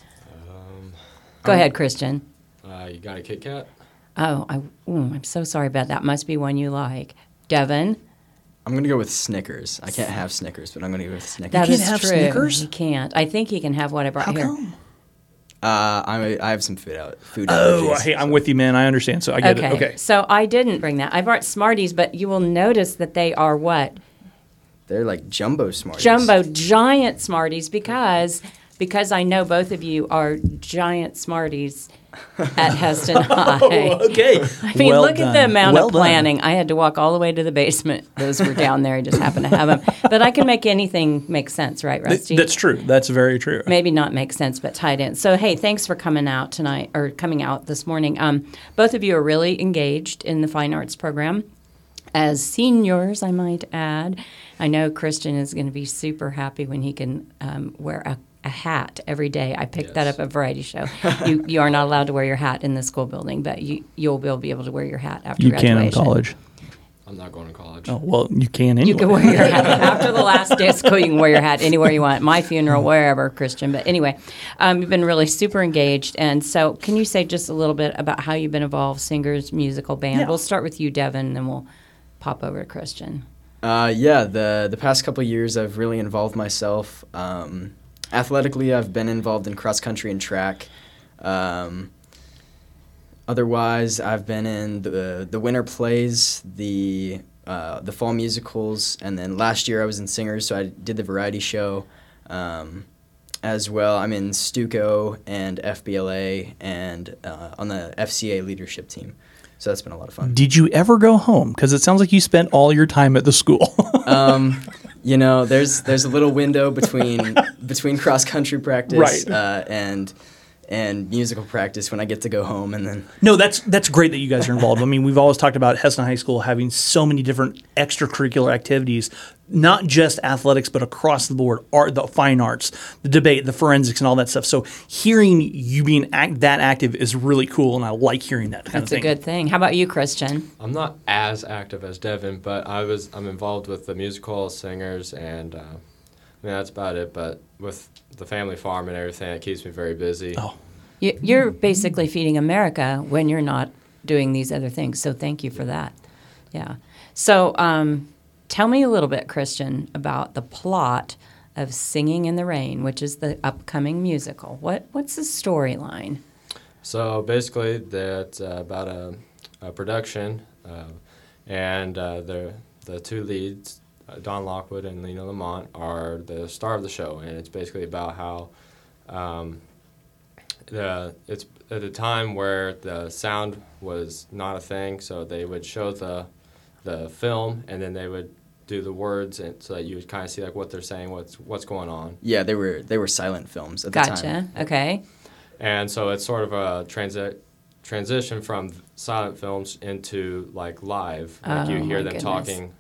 Go ahead, Christian. Uh, you got a Kit Kat? Oh, I, ooh, I'm so sorry about that. Must be one you like. Devin, I'm gonna go with Snickers. I can't have Snickers, but I'm gonna go with Snickers. that can't is have true. Snickers? He can't. I think he can have what I brought How here. come? Uh, I'm, I have some food out. Food Oh, allergies. hey, I'm with you, man. I understand. So I get Okay. it. Okay. So I didn't bring that. I brought Smarties, but you will notice that they are what? They're like jumbo Smarties. jumbo giant smarties because because I know both of you are giant smarties at Hesston High. Oh, okay. I mean, Well look at the amount Well of done. planning. I had to walk all the way to the basement. Those were down there. I just happened to have them. But I can make anything make sense, right, Rusty? That's true. That's very true. maybe not make sense, but tied in. So, hey, thanks for coming out tonight or coming out this morning. Um, both of you are really engaged in the fine arts program. As seniors, I might add, I know Christian is going to be super happy when he can um, wear a, a hat every day. I picked that up at Variety Show. you, you are not allowed to wear your hat in the school building, but you, you'll be able- be able to wear your hat after You graduation. can in college. I'm not going to college. Oh well, you can anyway. You can wear your hat after the last day of school. You can wear your hat anywhere you want. My funeral, wherever, Christian. But anyway, um, you've been really super engaged. And so, can you say just a little bit about how you've been involved, singers, musical band? Yeah. We'll start with you, Devin, and then we'll pop over to Christian. Uh, yeah, the the past couple years, I've really involved myself. Um, athletically, I've been involved in cross country and track. Um, otherwise, I've been in the the winter plays, the uh, the fall musicals, and then last year I was in singers, so I did the variety show. Um, as well, I'm in Stuco and FBLA and uh, on the FCA leadership team. So that's been a lot of fun. Did you ever go home? Because it sounds like you spent all your time at the school. um, you know, there's there's a little window between between cross country practice Right. uh, and and musical practice when I get to go home, and then no, that's that's great that you guys are involved. I mean, we've always talked about Hesston High School having so many different extracurricular activities, not just athletics, but across the board, art, the fine arts, the debate, the forensics, and all that stuff. So hearing you being act, that active is really cool, and I like hearing that kind That's of a good thing. How about you, Christian? I'm not as active as Devin, but I was I'm involved with the musical singers, and uh, I mean that's about it. But with the family farm and everything, it keeps me very busy. Oh. You, you're basically feeding America when you're not doing these other things. So thank you for that. Yeah. So um, tell me a little bit, Christian, about the plot of Singing in the Rain, which is the upcoming musical. What What's the storyline? So basically, that's uh, about a, a production, uh, and uh, the the two leads, uh, Don Lockwood and Lina Lamont, are the star of the show, and it's basically about how um, the it's at a time where the sound was not a thing, so they would show the the film, and then they would do the words, and so that you would kind of see like what they're saying, what's what's going on. yeah, they were they were silent films at the Gotcha. time. Okay. And so it's sort of a transi- transition from silent films into like live. Oh, Like you Oh, hear them goodness. talking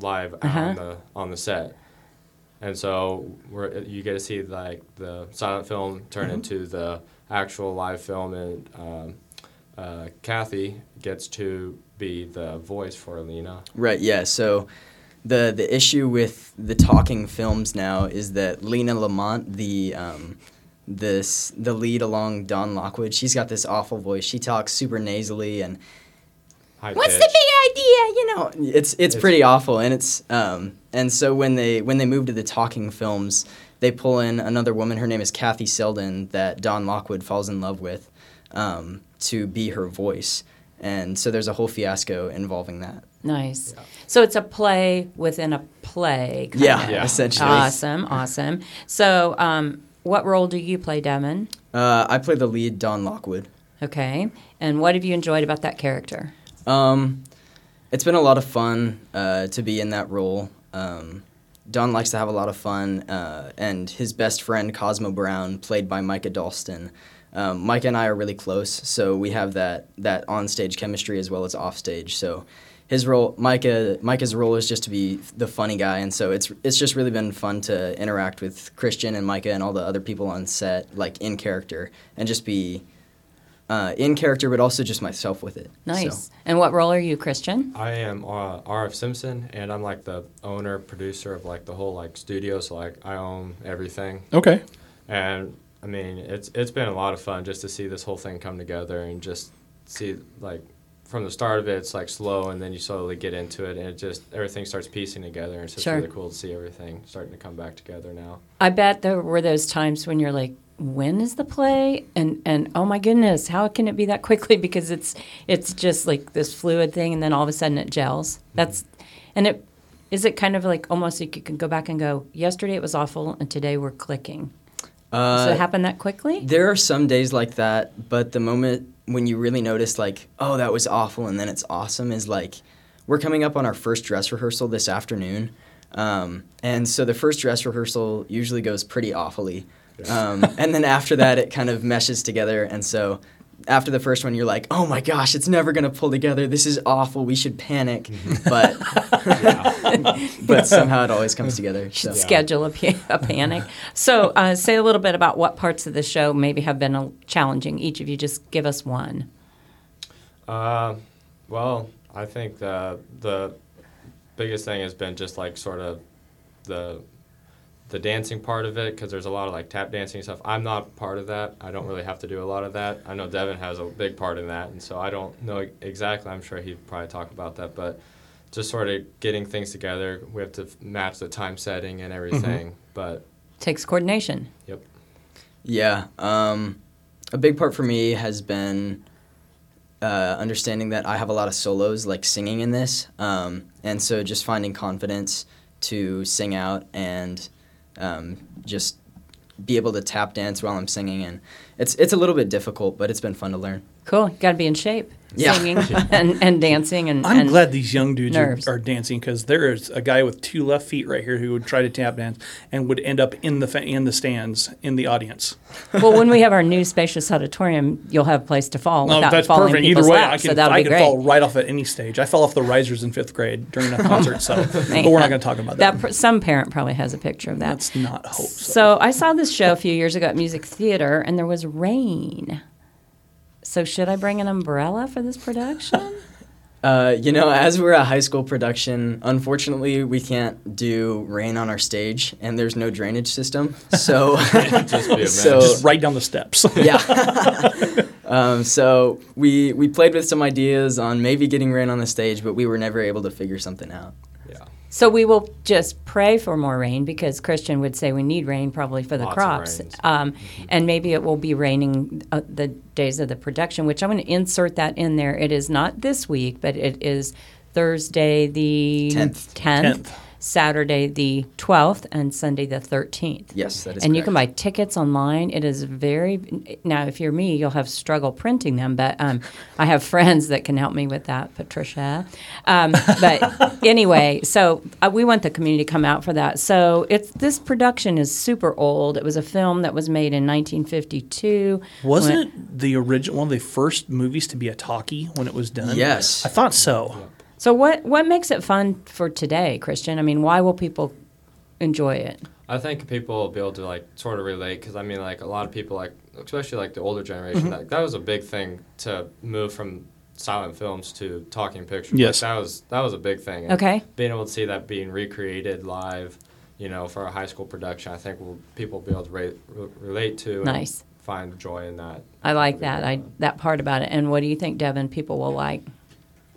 live Uh-huh. on the on the set. And so we're, you get to see like the silent film turn Mm-hmm. into the actual live film, and um, uh, Kathy gets to be the voice for Alina. Right. Yeah. So the the issue with the talking films now is that Lina Lamont, the um, this the lead along Don Lockwood. She's got this awful voice. She talks super nasally and High what's pitch. the big idea? You know, it's it's pretty awful, and it's um and so when they when they move to the talking films, they pull in another woman. Her name is Kathy Selden that Don Lockwood falls in love with, um, to be her voice, and so there's a whole fiasco involving that. Nice. So it's a play within a play. kind Yeah, of. Yeah. essentially. Awesome, awesome. So, um, what role do you play, Devin? Uh, I play the lead, Don Lockwood. Okay. And what have you enjoyed about that character? Um, it's been a lot of fun uh, to be in that role. Um, Don likes to have a lot of fun, uh, and his best friend Cosmo Brown, played by Micah Dalston. Um, Micah and I are really close, so we have that that on-stage chemistry as well as off-stage. So his role, Micah, Micah's role is just to be the funny guy, and so it's it's just really been fun to interact with Christian and Micah and all the other people on set, like in character, and just be uh, in character, but also just myself with it. Nice. So. And what role are you, Christian? I am uh, R.F. Simpson, and I'm like the owner, producer of like the whole like studio. So like I own everything, Okay. and I mean it's it's been a lot of fun just to see this whole thing come together and just see like from the start of it, it's like slow, and then you slowly get into it, and it just everything starts piecing together. And it's just Sure. really cool to see everything starting to come back together now. I bet there were those times when you're like, when is the play? And and oh my goodness, how can it be that quickly? Because it's it's just like this fluid thing, and then all of a sudden it gels. That's and it is it kind of like almost like you can go back and go, yesterday it was awful, and today we're clicking. Does Uh, it happen that quickly? There are some days like that, but the moment when you really notice, like, oh, that was awful, and then it's awesome, is like, we're coming up on our first dress rehearsal this afternoon. Um, and so the first dress rehearsal usually goes pretty awfully. Um, and then after that, it kind of meshes together. And so after the first one, you're like, oh my gosh, it's never going to pull together. This is awful. We should panic. But, but somehow it always comes together. So. schedule a, pa- a panic. So, uh, say a little bit about what parts of the show maybe have been uh, challenging. Each of you, just give us one. Uh, well, I think the the biggest thing has been just like sort of the the dancing part of it because there's a lot of like tap dancing stuff. I'm not part of that. I don't really have to do a lot of that. I know Devin has a big part in that, and so I don't know exactly. I'm sure he'd probably talk about that, but just sort of getting things together. We have to f- match the time setting and everything. But Takes coordination. yep. Yeah. Um, a big part for me has been uh, understanding that I have a lot of solos, like singing in this. Um, and so just finding confidence to sing out and um, just be able to tap dance while I'm singing. And it's, it's a little bit difficult, but it's been fun to learn. Cool. Got to be in shape. Yeah. Singing and, and dancing and. I'm and glad these young dudes are, are dancing because there is a guy with two left feet right here who would try to tap dance and would end up in the fa- in the stands in the audience. well, when we have our new spacious auditorium, you'll have a place to fall without that's falling perfect. Either way, laps, I can that'll I can great. fall right off at any stage. I fell off the risers in fifth grade during a concert, so but we're not going to talk about that. That pr- some parent probably has a picture of that. Let's not hope so. So I saw this show a few years ago at Music Theater, and there was rain. So should I bring an umbrella for this production? Uh, you know, as we're a high school production, unfortunately, we can't do rain on our stage, and there's no drainage system. So, Just so. Just right down the steps. yeah. um, so we we played with some ideas on maybe getting rain on the stage, but we were never able to figure something out. Yeah. so we will just pray for more rain because Christian would say we need rain probably for the Lots of crops. rains. Um, and maybe it will be raining uh, the days of the production, which I'm going to insert that in there. It is not this week, but it is Thursday the Tenth. 10th, 10th. Saturday the 12th, and Sunday the 13th. Yes, that is. and you can buy tickets online. It is very now. If you're me, you'll have struggle printing them, but um, I have friends that can help me with that, Patricia. Um, but anyway, so uh, we want the community to come out for that. So it's this production is super old. It was a film that was made in 1952. Wasn't When- it the original one of the first movies to be a talkie when it was done? Yes. I thought so. So what what makes it fun for today, Christian? I mean, why will people enjoy it? I think people will be able to like sort of relate because I mean like a lot of people like especially like the older generation mm-hmm. that that was a big thing to move from silent films to talking pictures. Like, Yes. that was that was a big thing. And Okay. being able to see that being recreated live you know, for a high school production, I think will people will be able to re- re- relate to. and Nice. Find joy in that. I like that. I that part about it. And what do you think, Devin? People will like.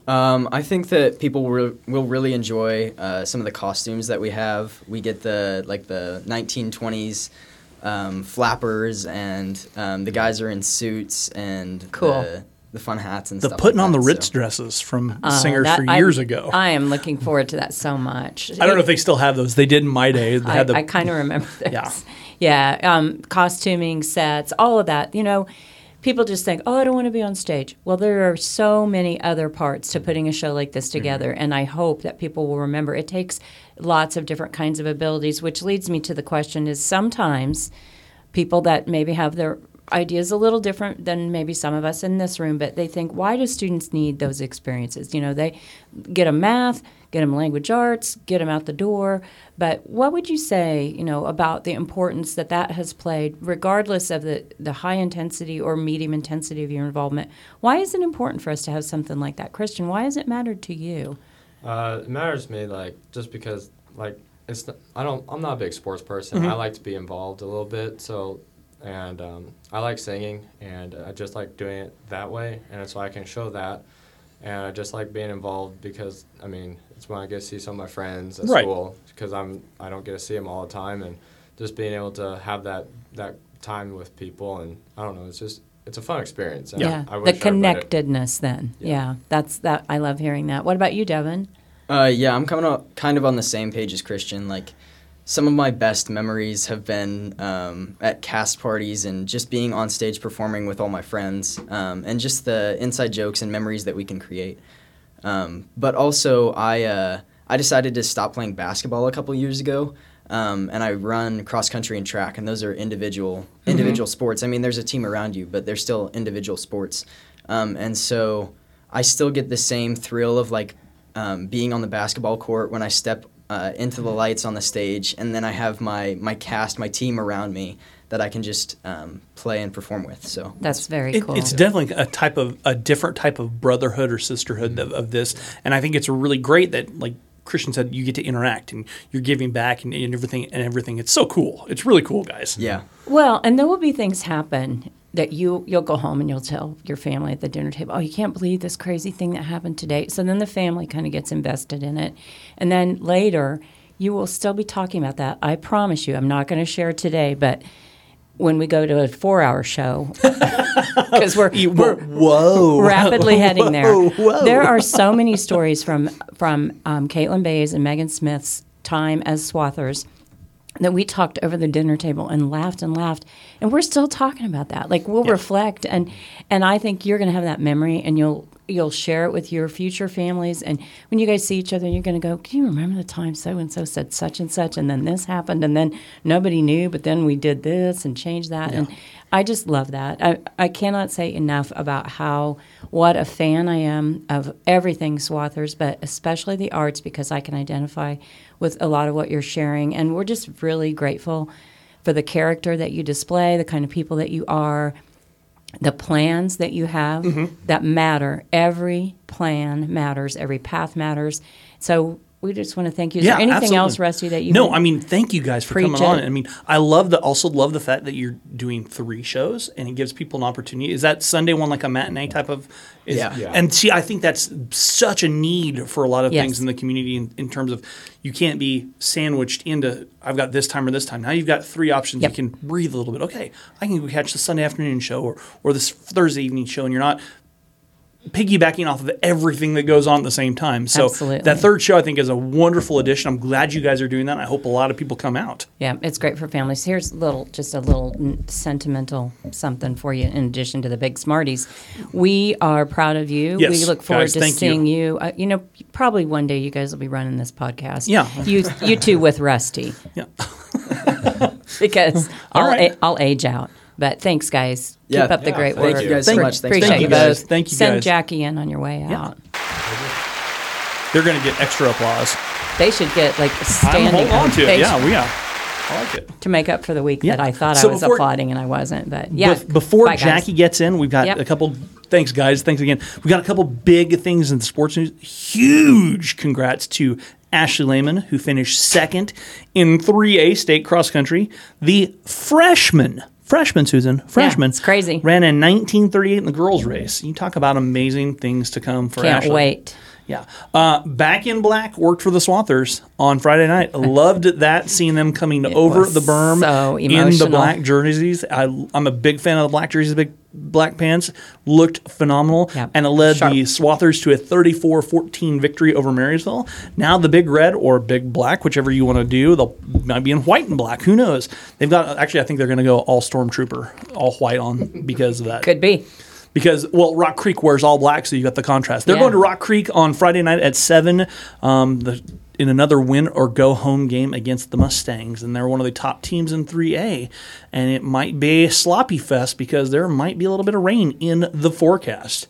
Um, I think that people will, will really enjoy uh, some of the costumes that we have. We get the like the 1920s um, flappers, and um, the guys are in suits and Cool. the, the fun hats and The stuff. putting like on the Ritz so. dresses from Uh, singers that- for I- years ago. I, I am looking forward to that so much. I don't know if they still have those. They did in my day. They I, had the I kind of remember this. Yeah. Yeah. Um, costuming, sets, all of that. You know, people just think, oh, I don't want to be on stage. Well, there are so many other parts to putting a show like this mm-hmm. together. And I hope that people will remember it takes lots of different kinds of abilities, which leads me to the question is sometimes people that maybe have their ideas a little different than maybe some of us in this room, but they think, why do students need those experiences? You know, they get them math, get them language arts, get them out the door. But what would you say, you know, about the importance that that has played, regardless of the, the high intensity or medium intensity of your involvement? Why is it important for us to have something like that? Christian, why has it mattered to you? Uh, it matters to me, like just because, like it's. Not, I don't. I'm not a big sports person. Mm-hmm. I like to be involved a little bit. So, and um, I like singing, and I just like doing it that way, and so I can show that. And I just like being involved because I mean it's when I get to see some of my friends at Right. school because I'm I don't get to see them all the time, and just being able to have that that time with people, and I don't know, it's just it's a fun experience. and Yeah, I the wish everybody- connectedness. Then, yeah. Yeah. that's that. I love hearing that. What about you, Devin? Uh, yeah, I'm coming up kind of on the same page as Christian. Like, some of my best memories have been um, at cast parties and just being on stage performing with all my friends, um, and just the inside jokes and memories that we can create. Um, but also, I uh, I decided to stop playing basketball a couple years ago, um, and I run cross country and track, and those are individual individual sports. I mean, there's a team around you, but they're still individual sports, um, and so I still get the same thrill of like um, being on the basketball court when I step uh, into the lights on the stage, and then I have my my cast, my team around me that I can just um, play and perform with. So That's very It, cool. It's definitely a type of a different type of brotherhood or sisterhood of, of this, and I think it's really great that like Christian said, you get to interact and you're giving back and, and everything and everything. It's so cool. It's really cool, guys. yeah, Well, and there will be things happen that you you'll go home and you'll tell your family at the dinner table, "Oh, you can't believe this crazy thing that happened today." So then the family kind of gets invested in it. And then later, you will still be talking about that. I promise you. I'm not going to share today, but when we go to a 4-hour show because we're, we're Whoa! rapidly heading there. Whoa. There are so many stories from from um, Caitlin Bays and Megan Smith's time as Swathers that we talked over the dinner table and laughed and laughed, and we're still talking about that. Like we'll reflect, and and I think you're going to have that memory, and you'll you'll share it with your future families. And when you guys see each other, you're going to go, "Can you remember the time so and so said such and such, and then this happened, and then nobody knew, but then we did this and changed that." And I just love that. I, I cannot say enough about how what a fan I am of everything Swathers, but especially the arts because I can identify with a lot of what you're sharing. And we're just really grateful for the character that you display, the kind of people that you are, the plans that you have Mm-hmm. that matter. Every plan matters, every path matters. So we just want to thank you. Is yeah, there anything absolutely. else, Rusty, that you No, I mean, thank you guys for Preach coming on. it. I mean, I love the also love the fact that you're doing three shows and it gives people an opportunity. Is that Sunday one like a matinee type of? Is, Yeah. Yeah. And see, I think that's such a need for a lot of Yes. things in the community in, in terms of you can't be sandwiched into I've got this time or this time. Now you've got three options. Yep. You can breathe a little bit. Okay, I can go catch the Sunday afternoon show or or this Thursday evening show, and you're not piggybacking off of everything that goes on at the same time. So Absolutely. that third show I think is a wonderful addition. I'm glad you guys are doing that. I hope a lot of people come out. Yeah, it's great for families. Here's a little, just a little sentimental something for you. In addition to the big Smarties, we are proud of you. Yes, we look forward guys, to thank you. seeing you. Uh, you know, probably one day you guys will be running this podcast. Yeah. you you two with Rusty Yeah. because All I'll right. a- I'll age out. But thanks, guys. Yeah. Keep up the great thank work. you guys so much. Appreciate thank you both. Thank you Send guys. Jackie in on your way Yeah. out. They're going to get extra applause. They should get like I'm standing holding on to it. Yeah, we are. I like it. to make up for the week Yeah. that I thought So I was before- applauding and I wasn't. But yeah, Bef- before Bye. Jackie gets in, we've got Yep. a couple. Thanks, guys. Thanks again. We got a couple big things in the sports news. Huge congrats to Ashley Lehman, who finished second in 3A state cross country. The freshman, freshman Susan, freshman, it's crazy. ran in 1938 in the girls' race. You talk about amazing things to come for Can't Ashley. wait. Yeah. Uh, Back in Black worked for the Swathers on Friday night. Loved that, seeing them coming over was the berm so in the black jerseys. I, I'm a big fan of the black jerseys, big black pants. Looked phenomenal. Yep. And it led Sharp. the Swathers to a 34 14 victory over Marysville. Now the big red or big black, whichever you want to do, they'll might be in white and black. Who knows? They've got, actually, I think they're going to go all Stormtrooper, all white on because of that Could be. Because well rock creek wears all black so you got the contrast they're Yeah. going to rock creek on friday night at 7 um, the, in another win or go home game against the mustangs and they're one of the top teams in 3a and it might be a sloppy fest because there might be a little bit of rain in the forecast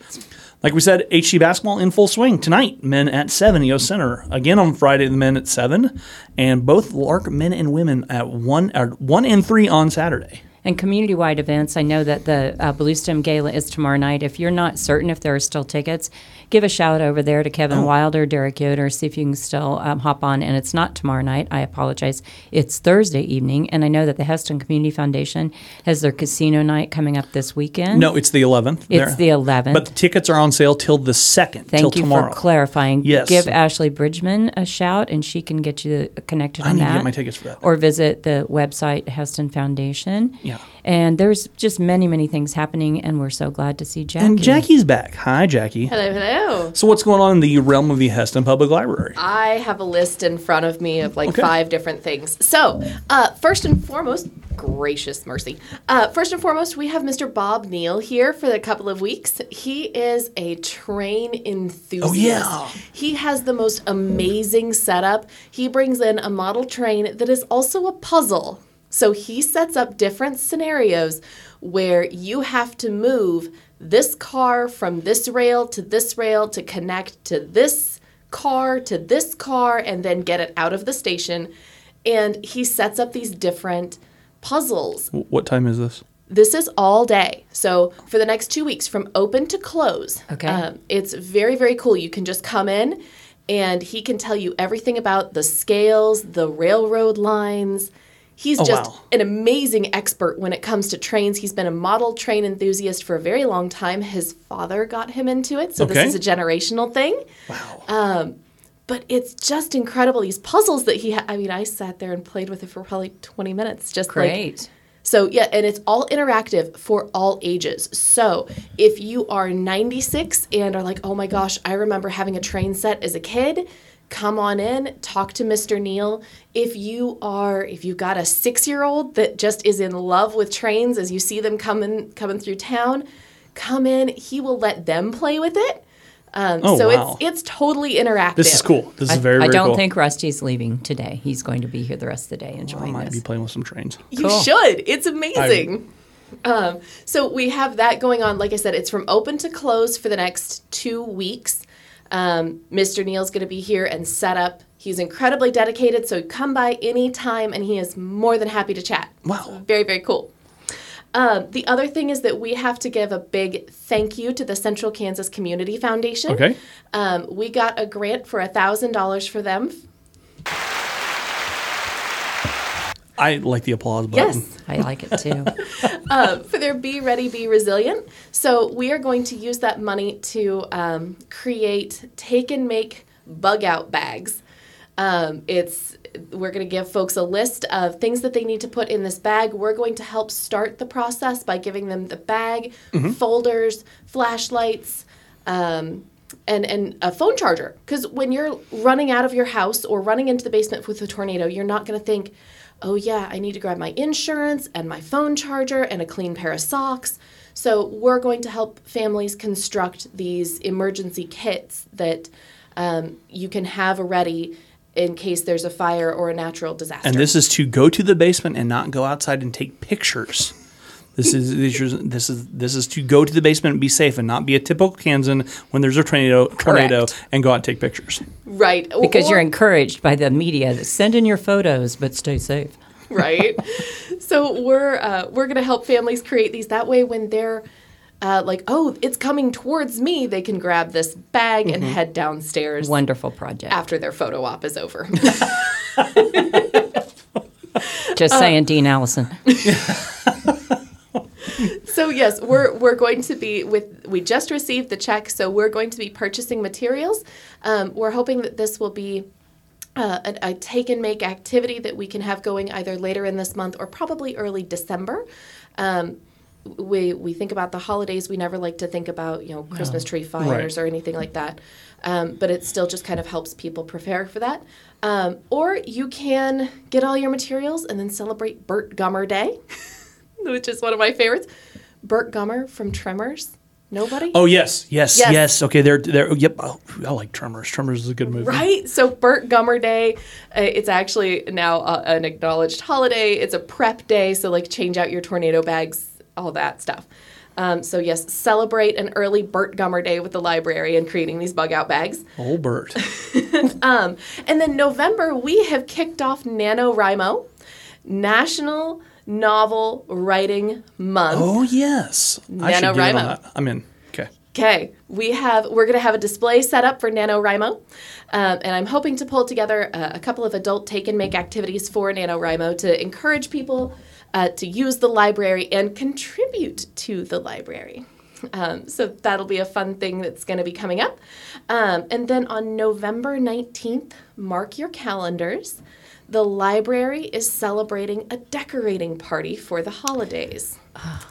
like we said, HC basketball in full swing tonight. Men at seven, Yost Center. Again on Friday, the men at seven, and both Lark men and women at one, or one and three on Saturday. And community-wide events, I know that the uh, Bluestem Gala is tomorrow night. If you're not certain if there are still tickets, give a shout over there to Oh. Kevin Wilder, Derek Yoder, see if you can still um, hop on. And it's not tomorrow night. I apologize. It's Thursday evening. And I know that the Hesston Community Foundation has their casino night coming up this weekend. No, it's the 11th. It's the 11th. But the tickets are on sale till the 2nd, till Thank you tomorrow. for clarifying. Yes. Give Ashley Bridgman a shout, and she can get you connected I on need to that. get my tickets for that. Or visit the website Hesston Foundation. Yeah. And there's just many, many things happening, and we're so glad to see Jackie. and Jackie's back. Hi, Jackie. Hello, hello. So what's going on in the realm of the Hesston Public Library? I have a list in front of me of like Okay. five different things. So, uh, first and foremost, gracious mercy. Uh, first and foremost, we have Mr. Bob Neal here for a couple of weeks. He is a train enthusiast. Oh, yeah. He has the most amazing setup. He brings in a model train that is also a puzzle. So he sets up different scenarios where you have to move this car from this rail to this rail to connect to this car to this car and then get it out of the station. And he sets up these different puzzles. What time is this? This is all day. So for the next two weeks, from open to close. Okay. Um, it's very, very cool. You can just come in and he can tell you everything about the scales, the railroad lines. He's Oh, just wow. an amazing expert when it comes to trains. He's been a model train enthusiast for a very long time. His father got him into it. So Okay. this is a generational thing. Wow. Um, but it's just incredible. These puzzles that he ha- I mean, I sat there and played with it for probably 20 minutes. Just like Great. so yeah, and it's all interactive for all ages. So if you are 96 and are like, oh my gosh, I remember having a train set as a kid, come on in, talk to Mr. Neal. If you are, if you've got a six-year-old that just is in love with trains as you see them coming coming through town, come in. He will let them play with it. Um, Oh, so wow. it's it's totally interactive. This is cool. This is I, very, I very don't cool. think Rusty's leaving today. He's going to be here the rest of the day enjoying. I enjoying might this. be playing with some trains. You Cool. should. It's amazing. um, so we have that going on. Like I said, it's from open to close for the next two weeks. Um, Mr. Neal's going to be here and set up. He's incredibly dedicated, so come by anytime, and he is more than happy to chat. Wow. So very, very cool. Um, the other thing is that we have to give a big thank you to the Central Kansas Community Foundation. Okay. Um, we got a grant for $1,000 for them. I like the applause button. Yes. I like it too. uh, for their Be Ready, Be Resilient. So we are going to use that money to um, create take and make bug out bags. Um, it's we're going to give folks a list of things that they need to put in this bag. We're going to help start the process by giving them the bag, folders, flashlights, um, and and a phone charger. Because when you're running out of your house or running into the basement with a tornado, you're not going to think, "Oh yeah, I need to grab my insurance and my phone charger and a clean pair of socks." So we're going to help families construct these emergency kits that um, you can have ready in case there's a fire or a natural disaster. And this is to go to the basement and not go outside and take pictures. This is this is this is to go to the basement and be safe and not be a typical Kansan when there's a tornado tornado Correct. and go out and take pictures. right Because you're encouraged by the media to send in your photos, but stay safe. right? so we're uh, we're going to help families create these. That way, when they're uh, like, oh, it's coming towards me, they can grab this bag and Mm-hmm. head downstairs Wonderful project. after their photo op is over. Just uh, saying, Dean Allison. so yes, we're we're going to be with. We just received the check, so we're going to be purchasing materials. Um, we're hoping that this will be. Uh, a, a take and make activity that we can have going either later in this month or probably early December. Um, we we think about the holidays. We never like to think about you know Christmas tree fires Right. or anything like that. Um, but it still just kind of helps people prepare for that. Um, or you can get all your materials and then celebrate Burt Gummer Day, which is one of my favorites. Burt Gummer from Tremors. Nobody. Oh yes, yes, Yes. yes. Okay, they're they're. Yep, oh, I like Tremors. Tremors is a good movie. Right? So, Burt Gummer Day, uh, it's actually now uh, an acknowledged holiday. It's a prep day, so like change out your tornado bags, all that stuff. Um, so, yes, celebrate an early Burt Gummer Day with the library and creating these bug out bags. Oh, Bert. And then November, we have kicked off NaNoWriMo, National Novel Writing Month. Oh yes. I should in on that. I'm in. Okay. Okay, we have we're going to have a display set up for NaNoWriMo, um, and I'm hoping to pull together a, a couple of adult take and make activities for NaNoWriMo to encourage people uh, to use the library and contribute to the library. Um, so that'll be a fun thing that's going to be coming up. Um, and then on November 19th, mark your calendars. The library is celebrating a decorating party for the holidays. Ah.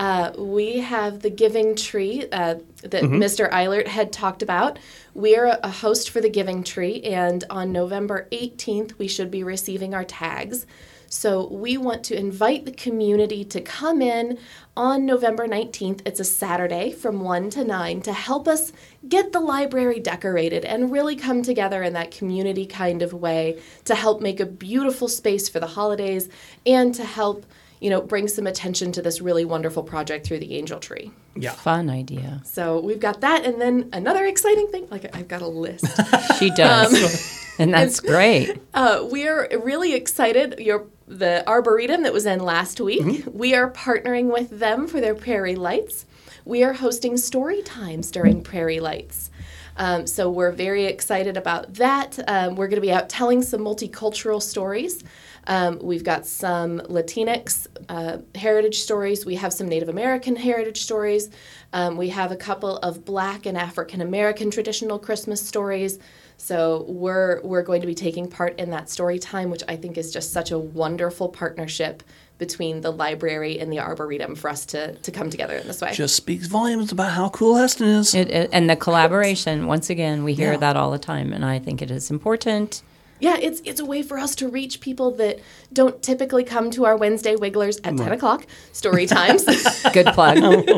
Uh, we have the Giving Tree uh, that Mr. Eilert had talked about. We are a host for the Giving Tree, and on November 18th, we should be receiving our tags. So we want to invite the community to come in on November 19th. It's a Saturday from 1 to 9 to help us get the library decorated and really come together in that community kind of way to help make a beautiful space for the holidays and to help you know, bring some attention to this really wonderful project through the Angel Tree. Yeah. Fun idea. So we've got that, and then another exciting thing. Like I've got a list. She does. and that's great. uh, we are really excited. Your the arboretum that was in last week. We are partnering with them for their Prairie Lights. We are hosting story times during Prairie Lights. Um, so we're very excited about that. Um, we're going to be out telling some multicultural stories. Um, we've got some Latinx uh, heritage stories. We have some Native American heritage stories. Um, we have a couple of Black and African American traditional Christmas stories. So we're we're going to be taking part in that story time, which I think is just such a wonderful partnership between the library and the arboretum for us to to come together in this way. Just speaks volumes about how cool Hesston is. It, it, and the collaboration, once again, we hear Yeah. that all the time, and I think it is important. Yeah, it's it's a way for us to reach people that don't typically come to our Wednesday Wigglers at ten o'clock story times. Good plug.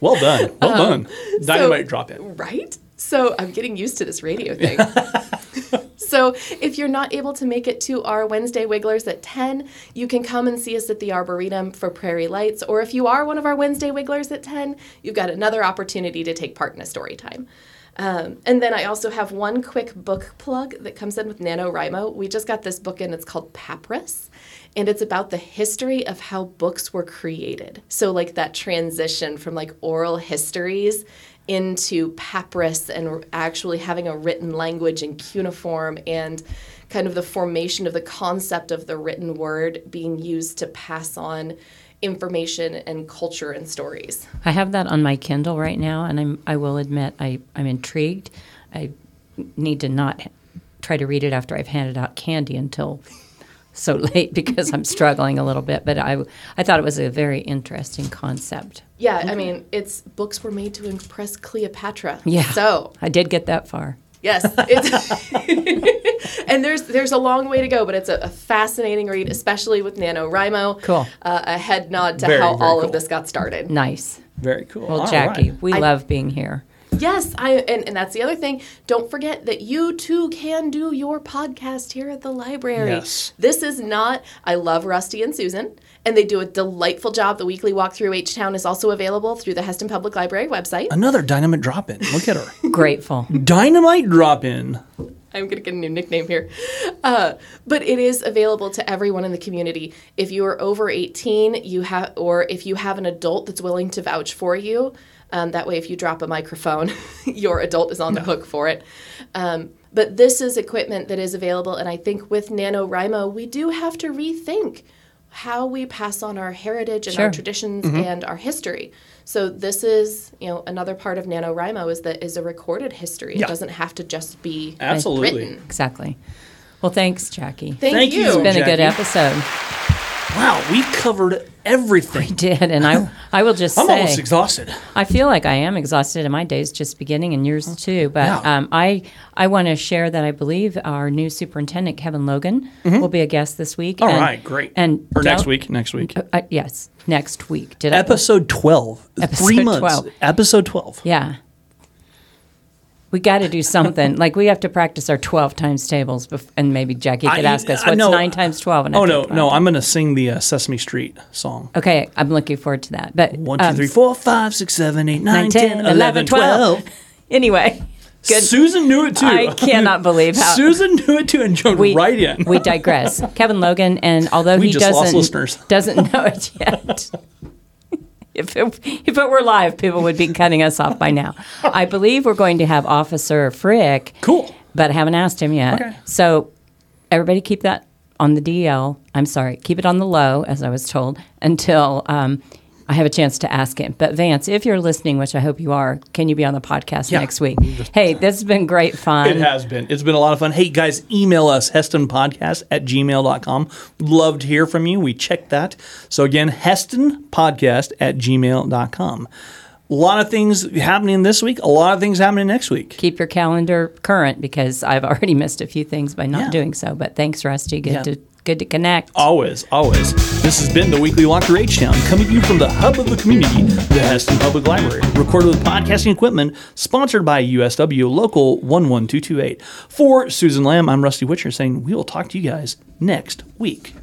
Well done. Well um, done. Dynamite drop in. Right? So I'm getting used to this radio thing. so if you're not able to make it to our Wednesday Wigglers at 10, you can come and see us at the Arboretum for Prairie Lights. Or if you are one of our Wednesday Wigglers at 10, you've got another opportunity to take part in a story time. Um, and then I also have one quick book plug that comes in with NaNoWriMo. We just got this book in, it's called Papyrus, and it's about the history of how books were created. So, like that transition from like oral histories into papyrus and actually having a written language in cuneiform and kind of the formation of the concept of the written word being used to pass on information and culture and stories. I have that on my Kindle right now, and I'm, I will admit I, I'm intrigued. I need to not try to read it after I've handed out candy until so late because I'm struggling a little bit. But I, I thought it was a very interesting concept. Yeah, I mm-hmm. mean, it's books were made to impress Cleopatra. Yeah. So I did get that far. Yes, it's and there's there's a long way to go, but it's a, a fascinating read, especially with NaNoWriMo. Cool. Uh, a head nod to Very, how very all cool. of this got started. Nice. Very cool. Well, All Jackie, right. we I- love being here. Yes, I and, and that's the other thing. Don't forget that you too can do your podcast here at the library. Yes. This is not I love Rusty and Susan, and they do a delightful job. The weekly walkthrough H Town is also available through the Hesston Public Library website. Another dynamite drop in. Look at her. Grateful. dynamite drop in. I'm going to get a new nickname here. Uh, but it is available to everyone in the community. If you are over 18, you have, or if you have an adult that's willing to vouch for you, um, that way, if you drop a microphone, your adult is on the hook for it. Um, but this is equipment that is available, and I think with NaNoWriMo, we do have to rethink how we pass on our heritage and Sure. our traditions mm-hmm. and our history. So this is, you know, another part of NaNoWriMo is that is a recorded history. Yeah. It doesn't have to just be Absolutely. written. Exactly. Well, thanks, Jackie. Thank, Thank you. you. it's been a good episode. Wow, we covered everything. Did and I I will just I'm say almost exhausted. I feel like I am exhausted, and my day's just beginning, and yours too. But Yeah. um, I I want to share that I believe our new superintendent Kevin Logan will be a guest this week. All and, right, great. And or next week. Next week. Uh, yes, next week. Did I? Episode 12. Episode Three months. 12. Episode 12. Yeah. We got to do something. like we have to practice our twelve times tables, bef- and maybe Jackie could I- ask us what's know- nine times twelve. And I Oh, no, 12. no. I'm going to sing the uh, Sesame Street song. Okay, I'm looking forward to that. But One, two, um, three, four, five, six, seven, eight, nine, 9, 10, 10, 11, 12. Anyway, good. Susan knew it too. I cannot believe how Susan knew it too and jumped we right in. we digress. Kevin Logan, and although We he just doesn't listeners. doesn't know it yet. If it, if it were live, people would be cutting us off by now. I believe we're going to have Officer Frick. Cool. But I haven't asked him yet. Okay. So everybody keep that on the DL. I'm sorry, keep it on the low, as I was told, until um, I have a chance to ask him. But Vance, if you're listening, which I hope you are, can you be on the podcast Yeah. next week? Hey, this has been great fun. It has been. It's been a lot of fun. Hey, guys, email us, hesstonpodcast at gmail.com. Love to hear from you. We check that. So, again, hesstonpodcast at gmail.com. A lot of things happening this week, a lot of things happening next week. keep your calendar current because I've already missed a few things by not Yeah. doing so. But thanks, Rusty. Good Yeah. to good to connect. Always, always. This has been the Weekly Locker H Town, coming to you from the hub of the community, the Hesston Public Library. Recorded with podcasting equipment, sponsored by USW Local 11228. For Susan Lamb, I'm Rusty Witcher saying we will talk to you guys next week.